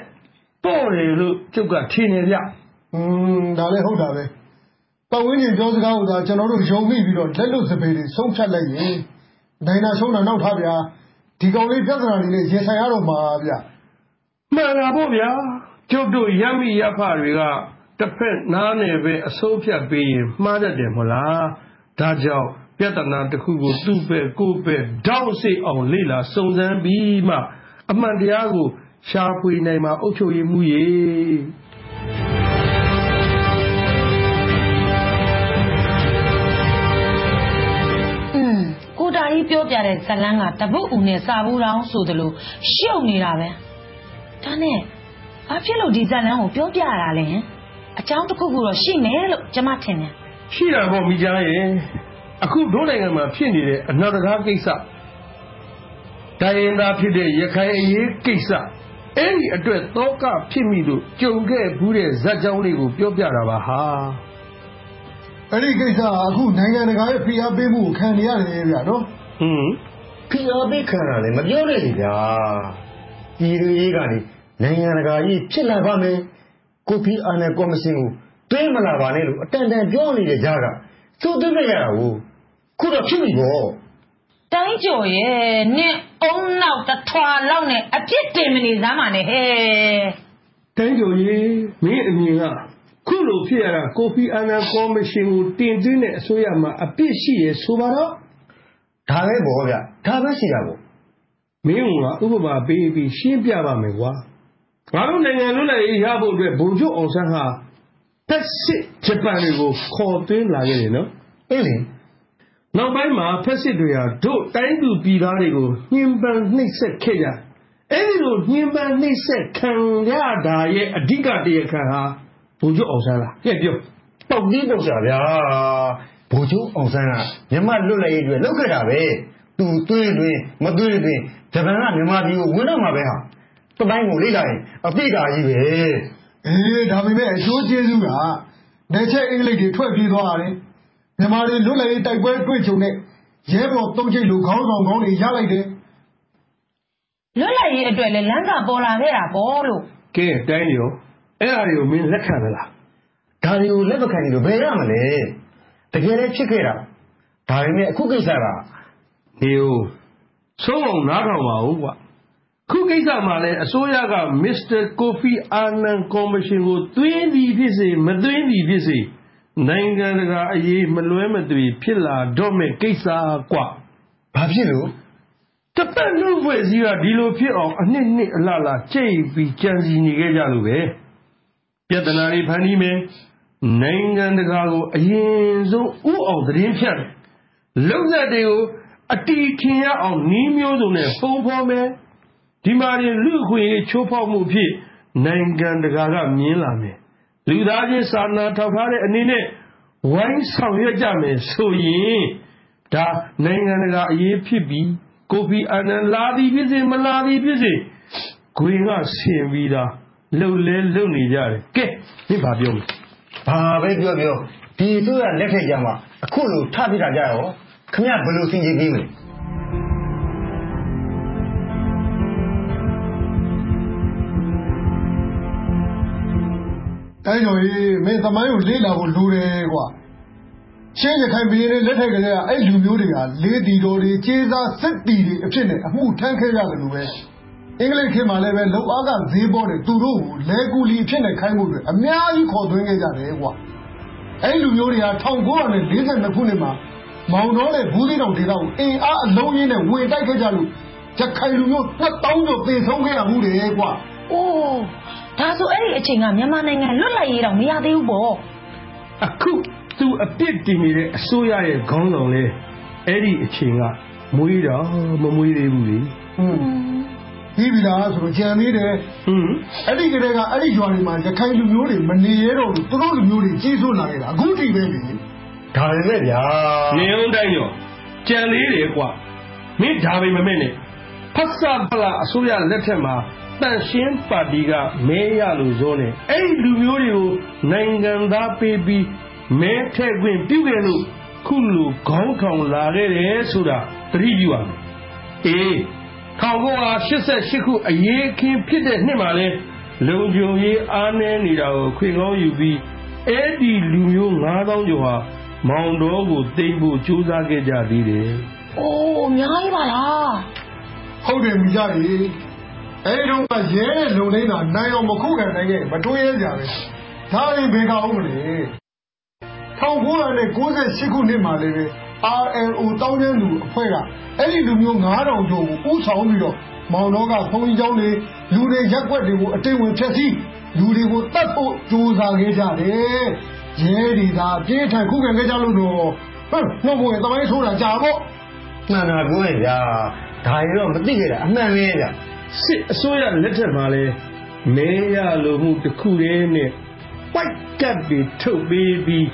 ပေါ့တယ်လို့ကျုပ်ကထင်နေဗျ อืมဒါလည်းဟုတ်တာပဲပတ်ဝန်းကျင်ပြောစကားကိုသာကျွန်တော်တို့ယုံမိပြီးတော့လက်လွတ်စပယ်တွေဆုံးဖြတ်လိုက်ရင်နိုင်နာဆုံးတာနောက်ထားဗျာဒီကောင်လေးပြဿနာတွေနဲ့ရင်ဆိုင်ရတော့မှာဗျ မှန်တာပေါ့ဗျာကျုပ်တို့ရမိရဖတွေကတစ်ဖက်နားနယ်ပဲအစိုးဖြတ်ပေးရင်မှားတတ်တယ်မဟုတ်လားဒါကြောင့် ပြဿနာတစ်ခုကိုသူ့ပဲကိုယ့်ပဲတောက်စိတ်အောင်လေ့လာစုံစမ်းပြီးမှ အမှန်တရားကိုရှာဖွေနိုင်မှာအုပ်ချုပ်ရေးမှုရေอืมကိုတာကြီးပြောပြတဲ့ဇလန်းကတပုတ်ဦးနဲ့စာဘူးတောင်ဆိုသလိုရှုပ်နေတာပဲဒါနဲ့ဘာဖြစ်လို့ဒီဇလန်းကိုပြောပြရတာလဲဟင်အကြောင်းတစ်ခုခုတော့ရှိမယ်လို့ကျွန်မထင်တယ်ရှိတာပေါ့မိကြားရဲ့ အခုဒုနိုင်ငံမှာဖြစ်နေတဲ့အနောက်တကားကိစ္စတိုင်းရင်းသားဖြစ်တဲ့ရခိုင်အရေးကိစ္စအဲ့ဒီအတွက်တောကဖြစ်မိလို့ကြုံခဲ့ဘူးတဲ့ဇက်ကြောင်းလေးကိုပြောပြတာပါဟာအဲ့ဒီကိစ္စကအခုနိုင်ငံတကာရဲ့ဖိအားပေးမှုကိုခံနေရတယ်ဗျာနော်ဟွန်းဖိအားပေးခံရတယ်မပြောနဲ့လေဗျာပြည်သူရေးကနေနိုင်ငံတကာကြီးဖြစ်လာပါမယ်ကိုဖီအာနယ်ကော်မရှင်ကိုတွင်းမလာပါနဲ့လို့အတန်တန်ပြောနေတဲ့ကြားကသို့သွင်းခဲ့ရတာကို ခုတော့ဖြစ်ပြီပေါ့တိုင်းကျော်ရဲ့နင့်အုံနောက်တစ်ထွာလောက်နဲ့အပြစ်တင်မနေစမ်းပါနဲ့ဟဲ့တိုင်းကျော်ကြီးမင်းအမြင်ကခုလိုဖြစ်ရတာကိုဖီအာနန်ကော်မရှင်ကိုတင်သွင်းတဲ့အစိုးရမှာအပြစ်ရှိရဆိုပါတော့ဒါပဲပေါ့ဗျဒါပဲရှိတာပေါ့မင်းကဥပမာပေးပြီးရှင်းပြပါမယ်ကွာငါတို့နိုင်ငံလွတ်လပ်ရေးရဖို့အတွက်ဘုံကျုပ်အောင်ဆန်းဟာဖက်စစ်ဂျပန်တွေကိုခေါ်သွင်းလာခဲ့တယ်နော်အေးလေ နောက်ပိုင်းမှာ ဖက်စစ်တွေဟာ တို့တိုင်းသူပြည်သားတွေကို ညှဉ်းပန်းနှိပ်စက်ခဲ့ကြအဲ့ဒီလို ညှဉ်းပန်းနှိပ်စက်ခံရတာရဲ့ အဓိကတရားခံဟာဘုံကျုပ်အောင်ဆန်းလားကြည့်ပြော ပေါက်တီးပေါက်စားဗျာဘိုလ်ချုပ်အောင်ဆန်းက မြန်မာလွတ်လပ်ရေးတွေလောက်ခဲ့တာပဲ သူသွေးတွင်မသွေးတွင်ဂျပန်က မြန်မာပြည်ကို ဝင်တော့မှာပဲဟာတပိုင်းကိုလေ့လာရင်အပြစ်ကာကြီးပဲအေးဒါပေမဲ့ အကျိုးကျေးဇူးကနေချက်အင်္ဂလိပ်တွေ ထွက်ပြေးသွားရတယ် မြန်မာတွေ လွတ်လပ်ရေးတိုက်ပွဲတွေ့ကြုံတဲ့ ရဲဘော်သုံးချိတ်လူခေါင်းဆောင်ကောင်းတွေ ရလိုက်တယ် လွတ်လပ်ရေးအတွက်လည်း လမ်းစာပေါ်လာခဲ့တာပေါ့လို့ ကဲ တိုင်းရော အဲ့အရာတွေကို မင်းလက်ခံမလား ဒါတွေကို လက်မခံရင်တော့ဘယ်ရမလဲ တကယ်လည်း ဖြစ်ခဲ့တာ ဒါပေမဲ့ အခုကိစ္စက နေဦး ဆုံးအောင် နားထောင်ပါဦးကွာခုကိစ္စမှာလည်း အစိုးရက မစ္စတာကိုဖီအာနန် ကော်မရှင်ကို သွင်းသည်ဖြစ်စေ မသွင်းသည်ဖြစ်စေ နိုင်ငံတကာအရေး မလွဲမသွေ ဖြစ်လာတော့မဲ့ကိစ္စကွာဘာဖြစ်လို့တစ်ပတ်လူ့ဖွဲ့စည်းက ဒီလိုဖြစ်အောင် အနှစ်နှစ်အလားလားကြိတ်ပြီး ကြံစီနေခဲ့ကြလို့ပဲ ပြဿနာတွေ ဖန်တီးမယ် နိုင်ငံတကာကို အရင်ဆုံးဥအောင်သတင်းဖြတ်တယ် လုံသက်တွေကို အတီထင်ရအောင်နှီးမျိုးစုံနဲ့ ပုံဖော်မယ် ဒီမှာရင် လူအခွင့်အရေး ချိုးဖောက်မှုဖြစ် နိုင်ငံတကာက မြင်လာမယ် လူသားချင်းစာနာထောက်ထားတဲ့အနေနဲ့ဝိုင်းဆောင်ရွက်ကြမယ်ဆိုရင်ဒါနိုင်ငံတကာအရေးဖြစ်ပြီးကိုဖီအာနန်လာသည်ဖြစ်စေမလာသည်ဖြစ်စေဂွင်ကဆင်ပြီးသားလှုပ်လဲလှုပ်နေကြတယ်ကဲဒီဘာပြောမလဲဘာပဲပြောပြောဒီတို့ရလက်ထက်ကြမှာအခုလိုထပြတာကြရောခင်ဗျဘယ်လိုစင်ကြင်ပြီးမလဲ တိုင်းတော်ကြီးမင်းသမိုင်းကိုလေ့လာဖို့လိုတယ်ကွာရှင်းရခိုင်ပြည်နယ်လက်ထက်ကလေးကအဲ့လူမျိုးတွေကလေးတီတော်တွေကျေးစားစစ်တီတွေအဖြစ်နဲ့အမှုထမ်းခဲ့ရတယ်လို့ပဲအင်္ဂလိပ်ခေတ်မှာလည်းပဲလုံအားကဈေးပေါ်တယ်သူတို့ကိုလဲကူလီအဖြစ်နဲ့ခိုင်းဖို့အတွက်အများကြီးခေါ်သွင်းခဲ့ကြတယ်ကွာအဲ့လူမျိုးတွေက1942ခုနှစ်မှာမောင်တော်နဲ့ဘူးသီးတောင်ဒေသကိုအင်အားအလုံးကြီးနဲ့ဝင်တိုက်ခဲ့ကြလို့ရခိုင်လူမျိုး2000ကျော်သေဆုံးခဲ့ရမှုတယ်ကွာအိုး ဒါဆို အဲ့ဒီအချိန်က မြန်မာနိုင်ငံ လွတ်လပ်ရေးတော့မရသေးဘူးပေါ့ အခု သူအပြစ်တင်နေတဲ့အစိုးရရဲ့ ခေါင်းဆောင်လဲအဲ့ဒီအချိန်က မွေးတော့မမွေးသေးဘူးလေ ပြီးပြီလားဆိုတော့ကြံသေးတယ်ဟွန်းအဲ့ဒီကလေးက အဲ့ဒီရွာတွေမှာ ရခိုင်လူမျိုးတွေ မနေရတော့ဘူးသူတို့လူမျိုးတွေ ကြီးစိုးလာခဲ့တာ အခုထိပဲလေ ဒါပေမဲ့ဗျာနေအောင်တိုင်းရောကြံသေးတယ်ကွာမင်း ဒါပဲမမဲ့နဲ့ဖတ်စာဖလာအစိုးရလက်ထက်မှာ တန်ရှင်းပါတီကမဲရလို့ဇောနေအဲ့ဒီလူမျိုးတွေကိုနိုင်ငံသားပေးပြီးမဲထည့်ခွင့်ပြုခဲ့လို့ခုလိုခေါင်းထောင်လာခဲ့တယ်ဆိုတာသတိပြုရမယ်အေး1988ခုအရေးအခင်းဖြစ်တဲ့နှစ်မှာလဲလုံခြုံရေးအားနည်းနေတာကိုခွင့်ကောင်းယူပြီးအဲ့ဒီလူမျိုး9000ကျော်ဟာမောင်တော်ကိုတိမ်ဖို့ကြိုးစားခဲ့ကြသေးတယ်။အိုးအများကြီးပါလား။ဟုတ်တယ်မိကြရေ။ အဲဒီတော့ရဲတဲ့လုံနေတာနိုင်အောင်မခုခံနိုင်ခဲ့မတွေးရကြပဲ။ဒါရင်ဘယ်ကောင်းမလဲ။1998ခုနှစ်မှာလည်းပဲ RNO တောင်းကျမ်းသူအဖွဲ့ကအဲ့ဒီလူမျိုး9000ကျော်ကိုဥဆောင်ပြီးတော့မောင်တော်ကဘုံကြီးကျောင်းတွေလူတွေရက်ွက်တွေကိုအတိတ်ဝင်ဖျက်ဆီးလူတွေကိုတတ်ဖို့ကြိုးစားခဲ့ကြတယ်ရဲတွေသာပြေးထန်ခုခံခဲ့ကြလို့တော့ဟမ်နှုတ်ဘုံရဲ့တမိုင်းဆိုးတာကြာပေါ့မှန်တာကိုယ်ဗျာဒါရီတော့မသိခဲ့တာအမှန်ပဲဗျာ စစ်အစိုးရလက်ထက်မှာလဲမဲရလိုမှုတစ်ခုတည်းနဲ့ပိုက်ကတ်တွေထုတ်ပေးပြီး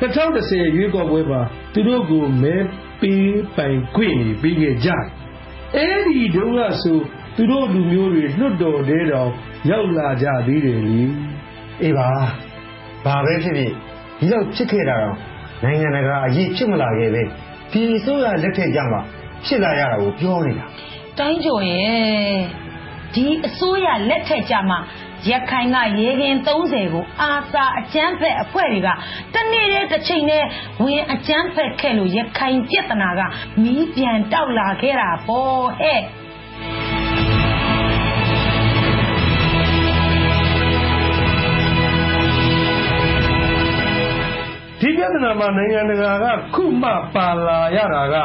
2010ရွေးကောက်ပွဲမှာသူတို့ကိုမဲပေးပိုင်ခွင့်ပေးခဲ့ကြတယ်။အဲဒီတုန်းကဆိုသူတို့လူမျိုးတွေလွတ်တော်တဲတော်ရောက်လာကြသေးတယ်လေ။အေးပါ။ဘာပဲဖြစ်ဖြစ်ဒီလောက်ဖြစ်ခဲ့တာတော့နိုင်ငံတကာအရေးဖြစ်မလာခဲ့ပဲဒီအစိုးရလက်ထက်ကြမှာဖြစ်လာရတာကိုပြောနေတာ။ တိုင်းကျော်ရဲ့ဒီအစိုးရလက်ထက်ကြမှာရခိုင်ကရေခင်30ကိုအာစာအကျန်းဖက်အဖွဲ့တွေကတနေ့တည်းတစ်ချိန်နဲ့ဝင်အကျန်းဖက်ခဲ့လို့ရခိုင်ပြဿနာကမီးပြန်တောက်လာခဲ့တာပေါ့ဟဲ့ဒီပြဿနာမှာနိုင်ငံတကာကခုမှပါလာရတာက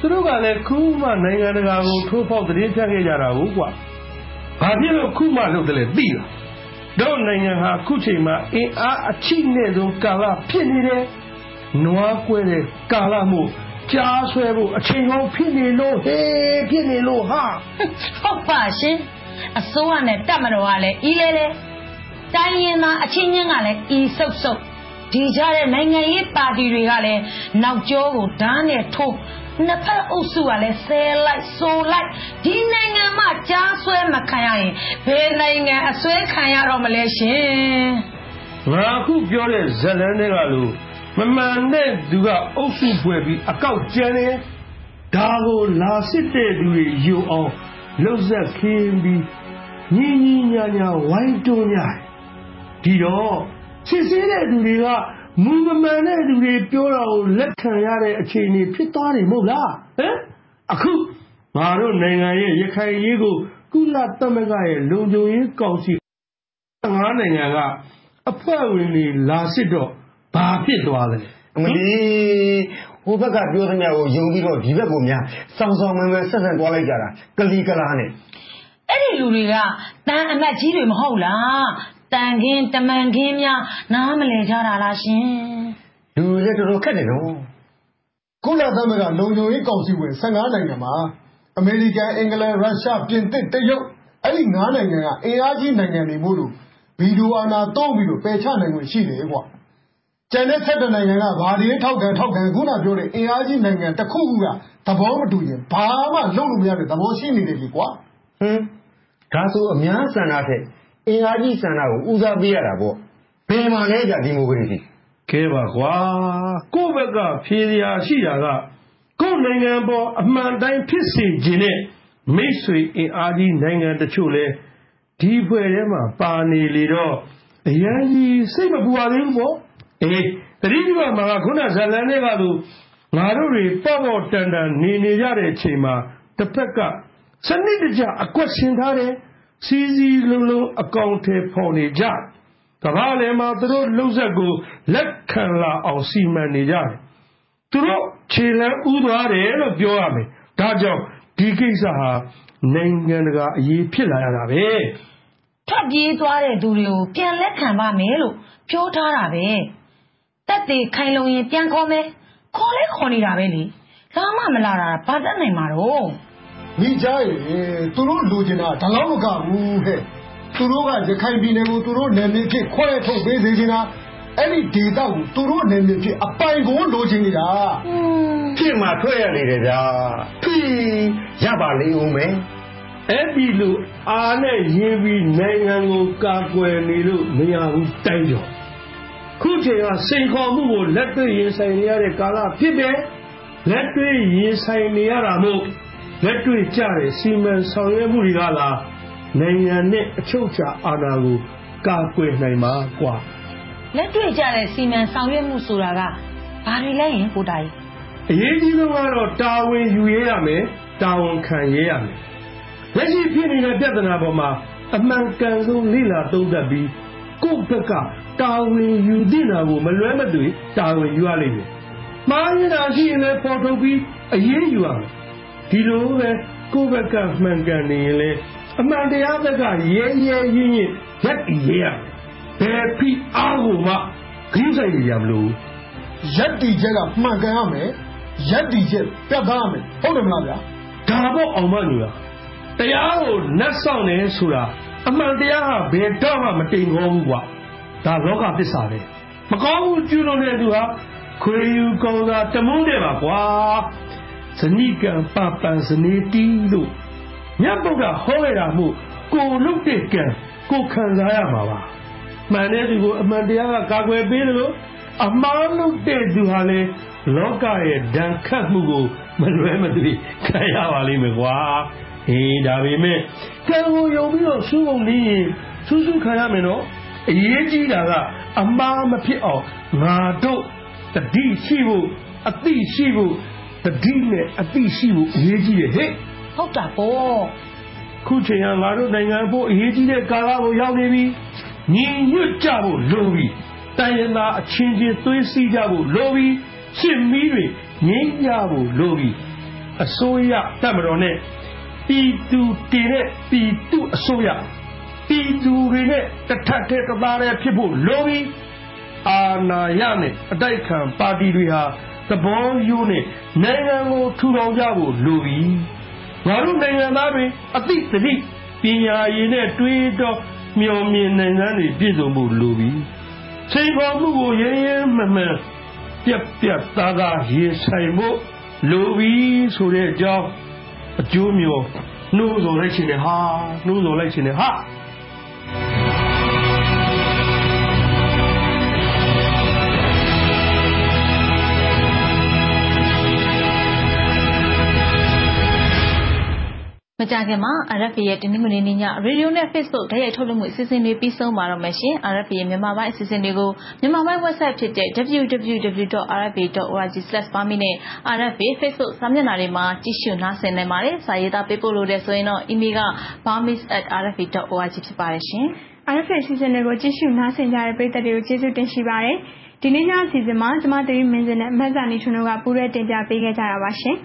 သူတို့ကလည်းခုမှနိုင်ငံတကာကိုထိုးဖောက်တည်ဖြတ်ခဲ့ကြတာဟုတ်ကွာဘာဖြစ်လို့ခုမှလုပ်တယ်လဲသိလားတို့နိုင်ငံဟာခုချိန်မှာအင်အားအချိနဲ့ဆုံးကာလဖြစ်နေတယ်နွားကွဲတဲ့ကာလမို့ကြားဆွဲဖို့အချိန်ကောင်းဖြစ်နေလို့ဟေးဖြစ်နေလို့ဟာဟုတ်ပါရှင်အစိုးရနဲ့တပ်မတော်ကလည်းဤလဲလဲတိုင်းရင်သားအချင်းချင်းကလည်းဤဆုပ်ဆုပ်ဒီကြတဲ့နိုင်ငံရေးပါတီတွေကလည်းနောက်ကျောကိုဓာတ်နဲ့ထိုး နှစ်ဖက်အုပ်စုကလည်းဆဲလိုက်ဆိုလိုက်ဒီနိုင်ငံမှာကြားဆွဲမခံရရင်ဘယ်နိုင်ငံအဆွဲခံရတော့မလဲရှင်ငါအခုပြောတဲ့ဇလန်းတွေကလို့မမှန်တဲ့သူကအုပ်စုဖွဲ့ပြီးအကောက်ကျန်တယ်ဒါကိုလာစစ်တဲ့သူတွေယူအောင်လှုပ်ဆက်ခင်းပြီးညီညီညာညာဝိုင်းတွန်းညာဒီတော့စစ်ဆေးတဲ့သူတွေက မူမမှန်တဲ့လူတွေပြောတာကိုလက်ခံရတဲ့အခြေအနေဖြစ်သွားတယ်မဟုတ်လားဟမ်အခုငါတို့နိုင်ငံရဲ့ရခိုင်ရေးကိုကုလသမဂ္ဂရဲ့လုံခြုံရေးကောင်စီငါးနိုင်ငံကအဖွဲ့ဝင်တွေလာစစ်တော့ဘာဖြစ်သွားလဲအမလီဟိုဘက်ကပြောသမျှကိုယုံပြီးတော့ဒီဘက်ကိုများစောင်းဆောင်မှန်မှန်ဆက်ဆက်သွားလိုက်ကြတာကလီကလာနဲ့အဲ့ဒီလူတွေကတန်အမတ်ကြီးတွေမဟုတ်လား တန်ခင်းတမန်ခင်းများ နားမလည်ကြတာလားရှင်လူတွေလည်းတော်တော်ခက်တယ်နော်ကုလသမဂ္ဂလုံခြုံရေးကောင်စီဝင်15နိုင်ငံမှာအမေရိကန်အင်္ဂလန်ရုရှားပြင်သစ်တရုတ်အဲ့ဒီ9နိုင်ငံကအင်အားကြီးနိုင်ငံတွေမို့လို့ဗီဒီယိုအာနာတုံးပြီးတော့ပယ်ချနိုင်ခွင့်ရှိတယ်ကွာကျန်တဲ့7နိုင်ငံကဘာတွေထောက်ခံထောက်ခံခုနပြောတဲ့အင်အားကြီးနိုင်ငံတစ်ခုခုကသဘောမတူရင်ဘာမှလုပ်လို့မရတဲ့သဘောရှိနေတယ်လေကွာဟင်းဒါဆိုအများဆန္ဒထက် အင်အားကြီးဆန္ဒကိုဦးစားပေးရတာပေါ့ဘယ်မှာလဲကြဒီမိုကရေစီကဲပါကွာကိုယ့်ဘက်ကဖြေရာရှိတာကကိုယ့်နိုင်ငံပေါ်အမှန်တိုင်းဖြစ်စေခြင်းနဲ့မိတ်ဆွေအင်အားကြီးနိုင်ငံတချို့လဲဒီဖွဲ့ထဲမှာပါနေလေတော့အရင်ကြီးစိတ်မပူပါသေးဘူးပေါ့အေးတတိယမှာကခုနဇလန်တွေကလို့ငါတို့တွေပေါ့ပေါ့တန်တန်နေနေကြတဲ့အချိန်မှာတစ်ဖက်ကစနစ်တကျအကွက်ဆင်ထားတယ် စီစီလုံးလုံးအကောင်ထဲပေါ်နေကြကဘာလဲမှာသူတို့လှုပ်ဆက်ကိုလက်ခံလာအောင်စီမံနေကြတယ်သူတို့ခြေလမ်းဥသွားတယ်လို့ပြောရမယ်ဒါကြောင့်ဒီကိစ္စဟာနိုင်ငံတကာအရေးဖြစ်လာရတာပဲထပ်ပြေးသွားတဲ့သူတွေကိုပြန်လက်ခံပါမယ်လို့ပြောထားတာပဲတက်သေးခိုင်လုံရင်ပြန်ခေါ်မယ်ခေါ်လဲခေါ်နေတာပဲလေလာမမလာတာဘာတတ်နိုင်မှာတော့ မိကြားရဲ့သူတို့လိုချင်တာဒါလောက်မကဘူးဟဲ့သူတို့ကရခိုင်ပြည်နယ်ကိုသူတို့နယ်မြေဖြစ်ခွဲထုတ်ပေးစေချင်တာအဲ့ဒီဒေတာကိုသူတို့နယ်မြေဖြစ်အပိုင်ကိုလိုချင်နေတာဖြစ်မှာထွက်ရနေတယ်ဗျာဖြီးရပါလိမ့်ဦးမယ်အဲ့ဒီလိုအာနဲ့ရင်းပြီးနိုင်ငံကိုကာကွယ်နေလို့မရဘူးတိုင်းကျော်ခုချိန်ကစိန်ခေါ်မှုကိုလက်တွေ့ရင်ဆိုင်နေရတဲ့ကာလဖြစ်တယ်လက်တွေ့ရင်ဆိုင်နေရတာမို့ လက်တွေ့ကျတဲ့စီမံဆောင်ရွက်မှုတွေကသာနိုင်ငံနဲ့အချုပ်အခြာအာဏာကို ကာကွယ်နိုင်မှာကွာလက်တွေ့ကျတဲ့စီမံဆောင်ရွက်မှုဆိုတာကဘာတွေလဲရင်ကိုတာကြီးအရေးကြီးဆုံးကတော့တာဝန်ယူရရမယ်တာဝန်ခံရရမယ်လက်ရှိဖြစ်နေတဲ့ပြဿနာပေါ်မှာအမှန်ကန်ဆုံးလေ့လာသုံးသပ်ပြီးကိုယ့်ဘက်ကတာဝန်ယူသင့်တာကိုမလွဲမသွေတာဝန်ယူရလိမ့်မယ်မှားရင်တာရှိရင်လည်းပေါ်ထုတ်ပြီးအရေးယူရမယ် ဒီလိုပဲကိုယ့်ဘက်ကမှန်ကန်နေရင်လည်းအမှန်တရားဘက်ကရဲရဲရင်းရင်းရက်တည်ရရဘယ်ဖိအားကိုမှခင်းဆိုင်ရမလို့ရက်တည်ချက်ကမှန်ကန်ရမယ်ရက်တည်ချက်ပြတ်သားရမယ်ဟုတ်တယ်မလားဗျာဒါပေါ့အောင်မညီပါတရားကိုနတ်ဆောင်တယ်ဆိုတာအမှန်တရားဟာဘယ်တော့မှမတိမ်ခေါ်ဘူးကွာဒါလောကသစ္စာပဲမကောင်းဘူးကျူးလွန်တဲ့သူဟာခွေယူကောင်းတာတမုန်းတယ်ပါကွာ ဇနိကံပပံဇနေတီလို့မြတ်ဗုဒ္ဓဟောခဲ့တာမို့ကိုလုတ်တဲ့ကံကိုခံစားရမှာပါမှန်တဲ့သူကိုအမှန်တရားကကာကွယ်ပေးတယ်လို့အမှားလုပ်တဲ့သူဟာလည်းလောကရဲ့ဒဏ်ခတ်မှုကိုမလွဲမသွေခံရပါလိမ့်မယ်ကွာအေးဒါပေမဲ့ကံကိုယုံပြီးတော့စူးပုံလေးရင်စူးစူးခံရမယ်နော်အရေးကြီးတာကအမှားမဖြစ်အောင်ငါတို့တတိရှိဖို့အတိရှိဖို့ တတိနဲ့အတိရှိဖို့အရေးကြီးတယ်ဟဲ့ဟုတ်တာပေါ့ခုချိန်ကငါတို့နိုင်ငံဖို့အရေးကြီးတဲ့ကာလကိုရောက်နေပြီညီညွတ်ကြဖို့လိုပြီတိုင်းရင်းသားအချင်းချင်းသွေးစည်းကြဖို့လိုပြီရှင်းမီးတွေငြိမ်းကြဖို့လိုပြီအစိုးရတပ်မတော်နဲ့ပြည်သူတည်တဲ့ပြည်သူအစိုးရပြည်သူတွေနဲ့တထက်တဲ့တသားတည်းဖြစ်ဖို့လိုပြီအာဏာရနဲ့အတိုက်ခံပါတီတွေဟာ သဘောရိုးနဲ့နိုင်ငံကိုထူထောင်ကြဖို့လိုပြီငါတို့နိုင်ငံသားတွေအသိသတိပညာရည်နဲ့တွေးတော့မျှော်မြင်နိုင်ငံတွေပြည့်စုံဖို့လိုပြီချိန်ခေါ်မှုကိုရဲရဲမှန်မှန်ပြက်ပြက်သားသားရင်ဆိုင်ဖို့လိုပြီဆိုတဲ့အကြောင်းအကျိုးမျိုးနှိုးဆော်လိုက်ခြင်းနဲ့ဟာနှိုးဆော်လိုက်ခြင်းနဲ့ဟာ ကြခင်မှာ RFA ရဲ့တင်းနှင်းမနေညရေဒီယိုနဲ့ Facebook ဓာတ်ရိုက်ထုတ်လွှင့်မှု အစီအစဉ်တွေ ပြီးဆုံးပါတော့မယ်ရှင် RFA ရဲ့ မြန်မာပိုင်းအစီအစဉ်တွေကို မြန်မာပိုင်း website ဖြစ်တဲ့ www.rfa.org/bami နဲ့ RFA Facebook စာမျက်နှာတွေမှာ ကြည့်ရှုနားဆင်နိုင်ပါတယ် စာရေးသားပေးပို့လို့တဲ့ဆိုရင်တော့ email က bamis@rfa.org ဖြစ်ပါတယ်ရှင် RFA အစီအစဉ်တွေကို ကြည့်ရှုနားဆင်ကြတဲ့ ပရိသတ်တွေကို ကျေးဇူးတင်ရှိပါတယ် ဒီနေ့ည အစီအစဉ်မှာ ကျမတို့မင်းစင်နဲ့အမတ်စာနေထွန်းတို့က ပူးရဲတင်ပြပေးခဲ့ကြတာပါရှင်။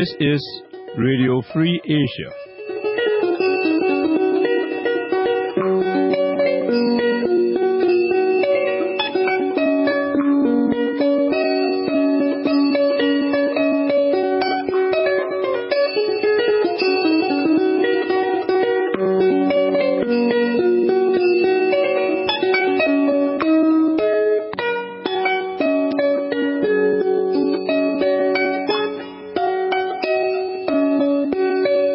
This is Radio Free Asia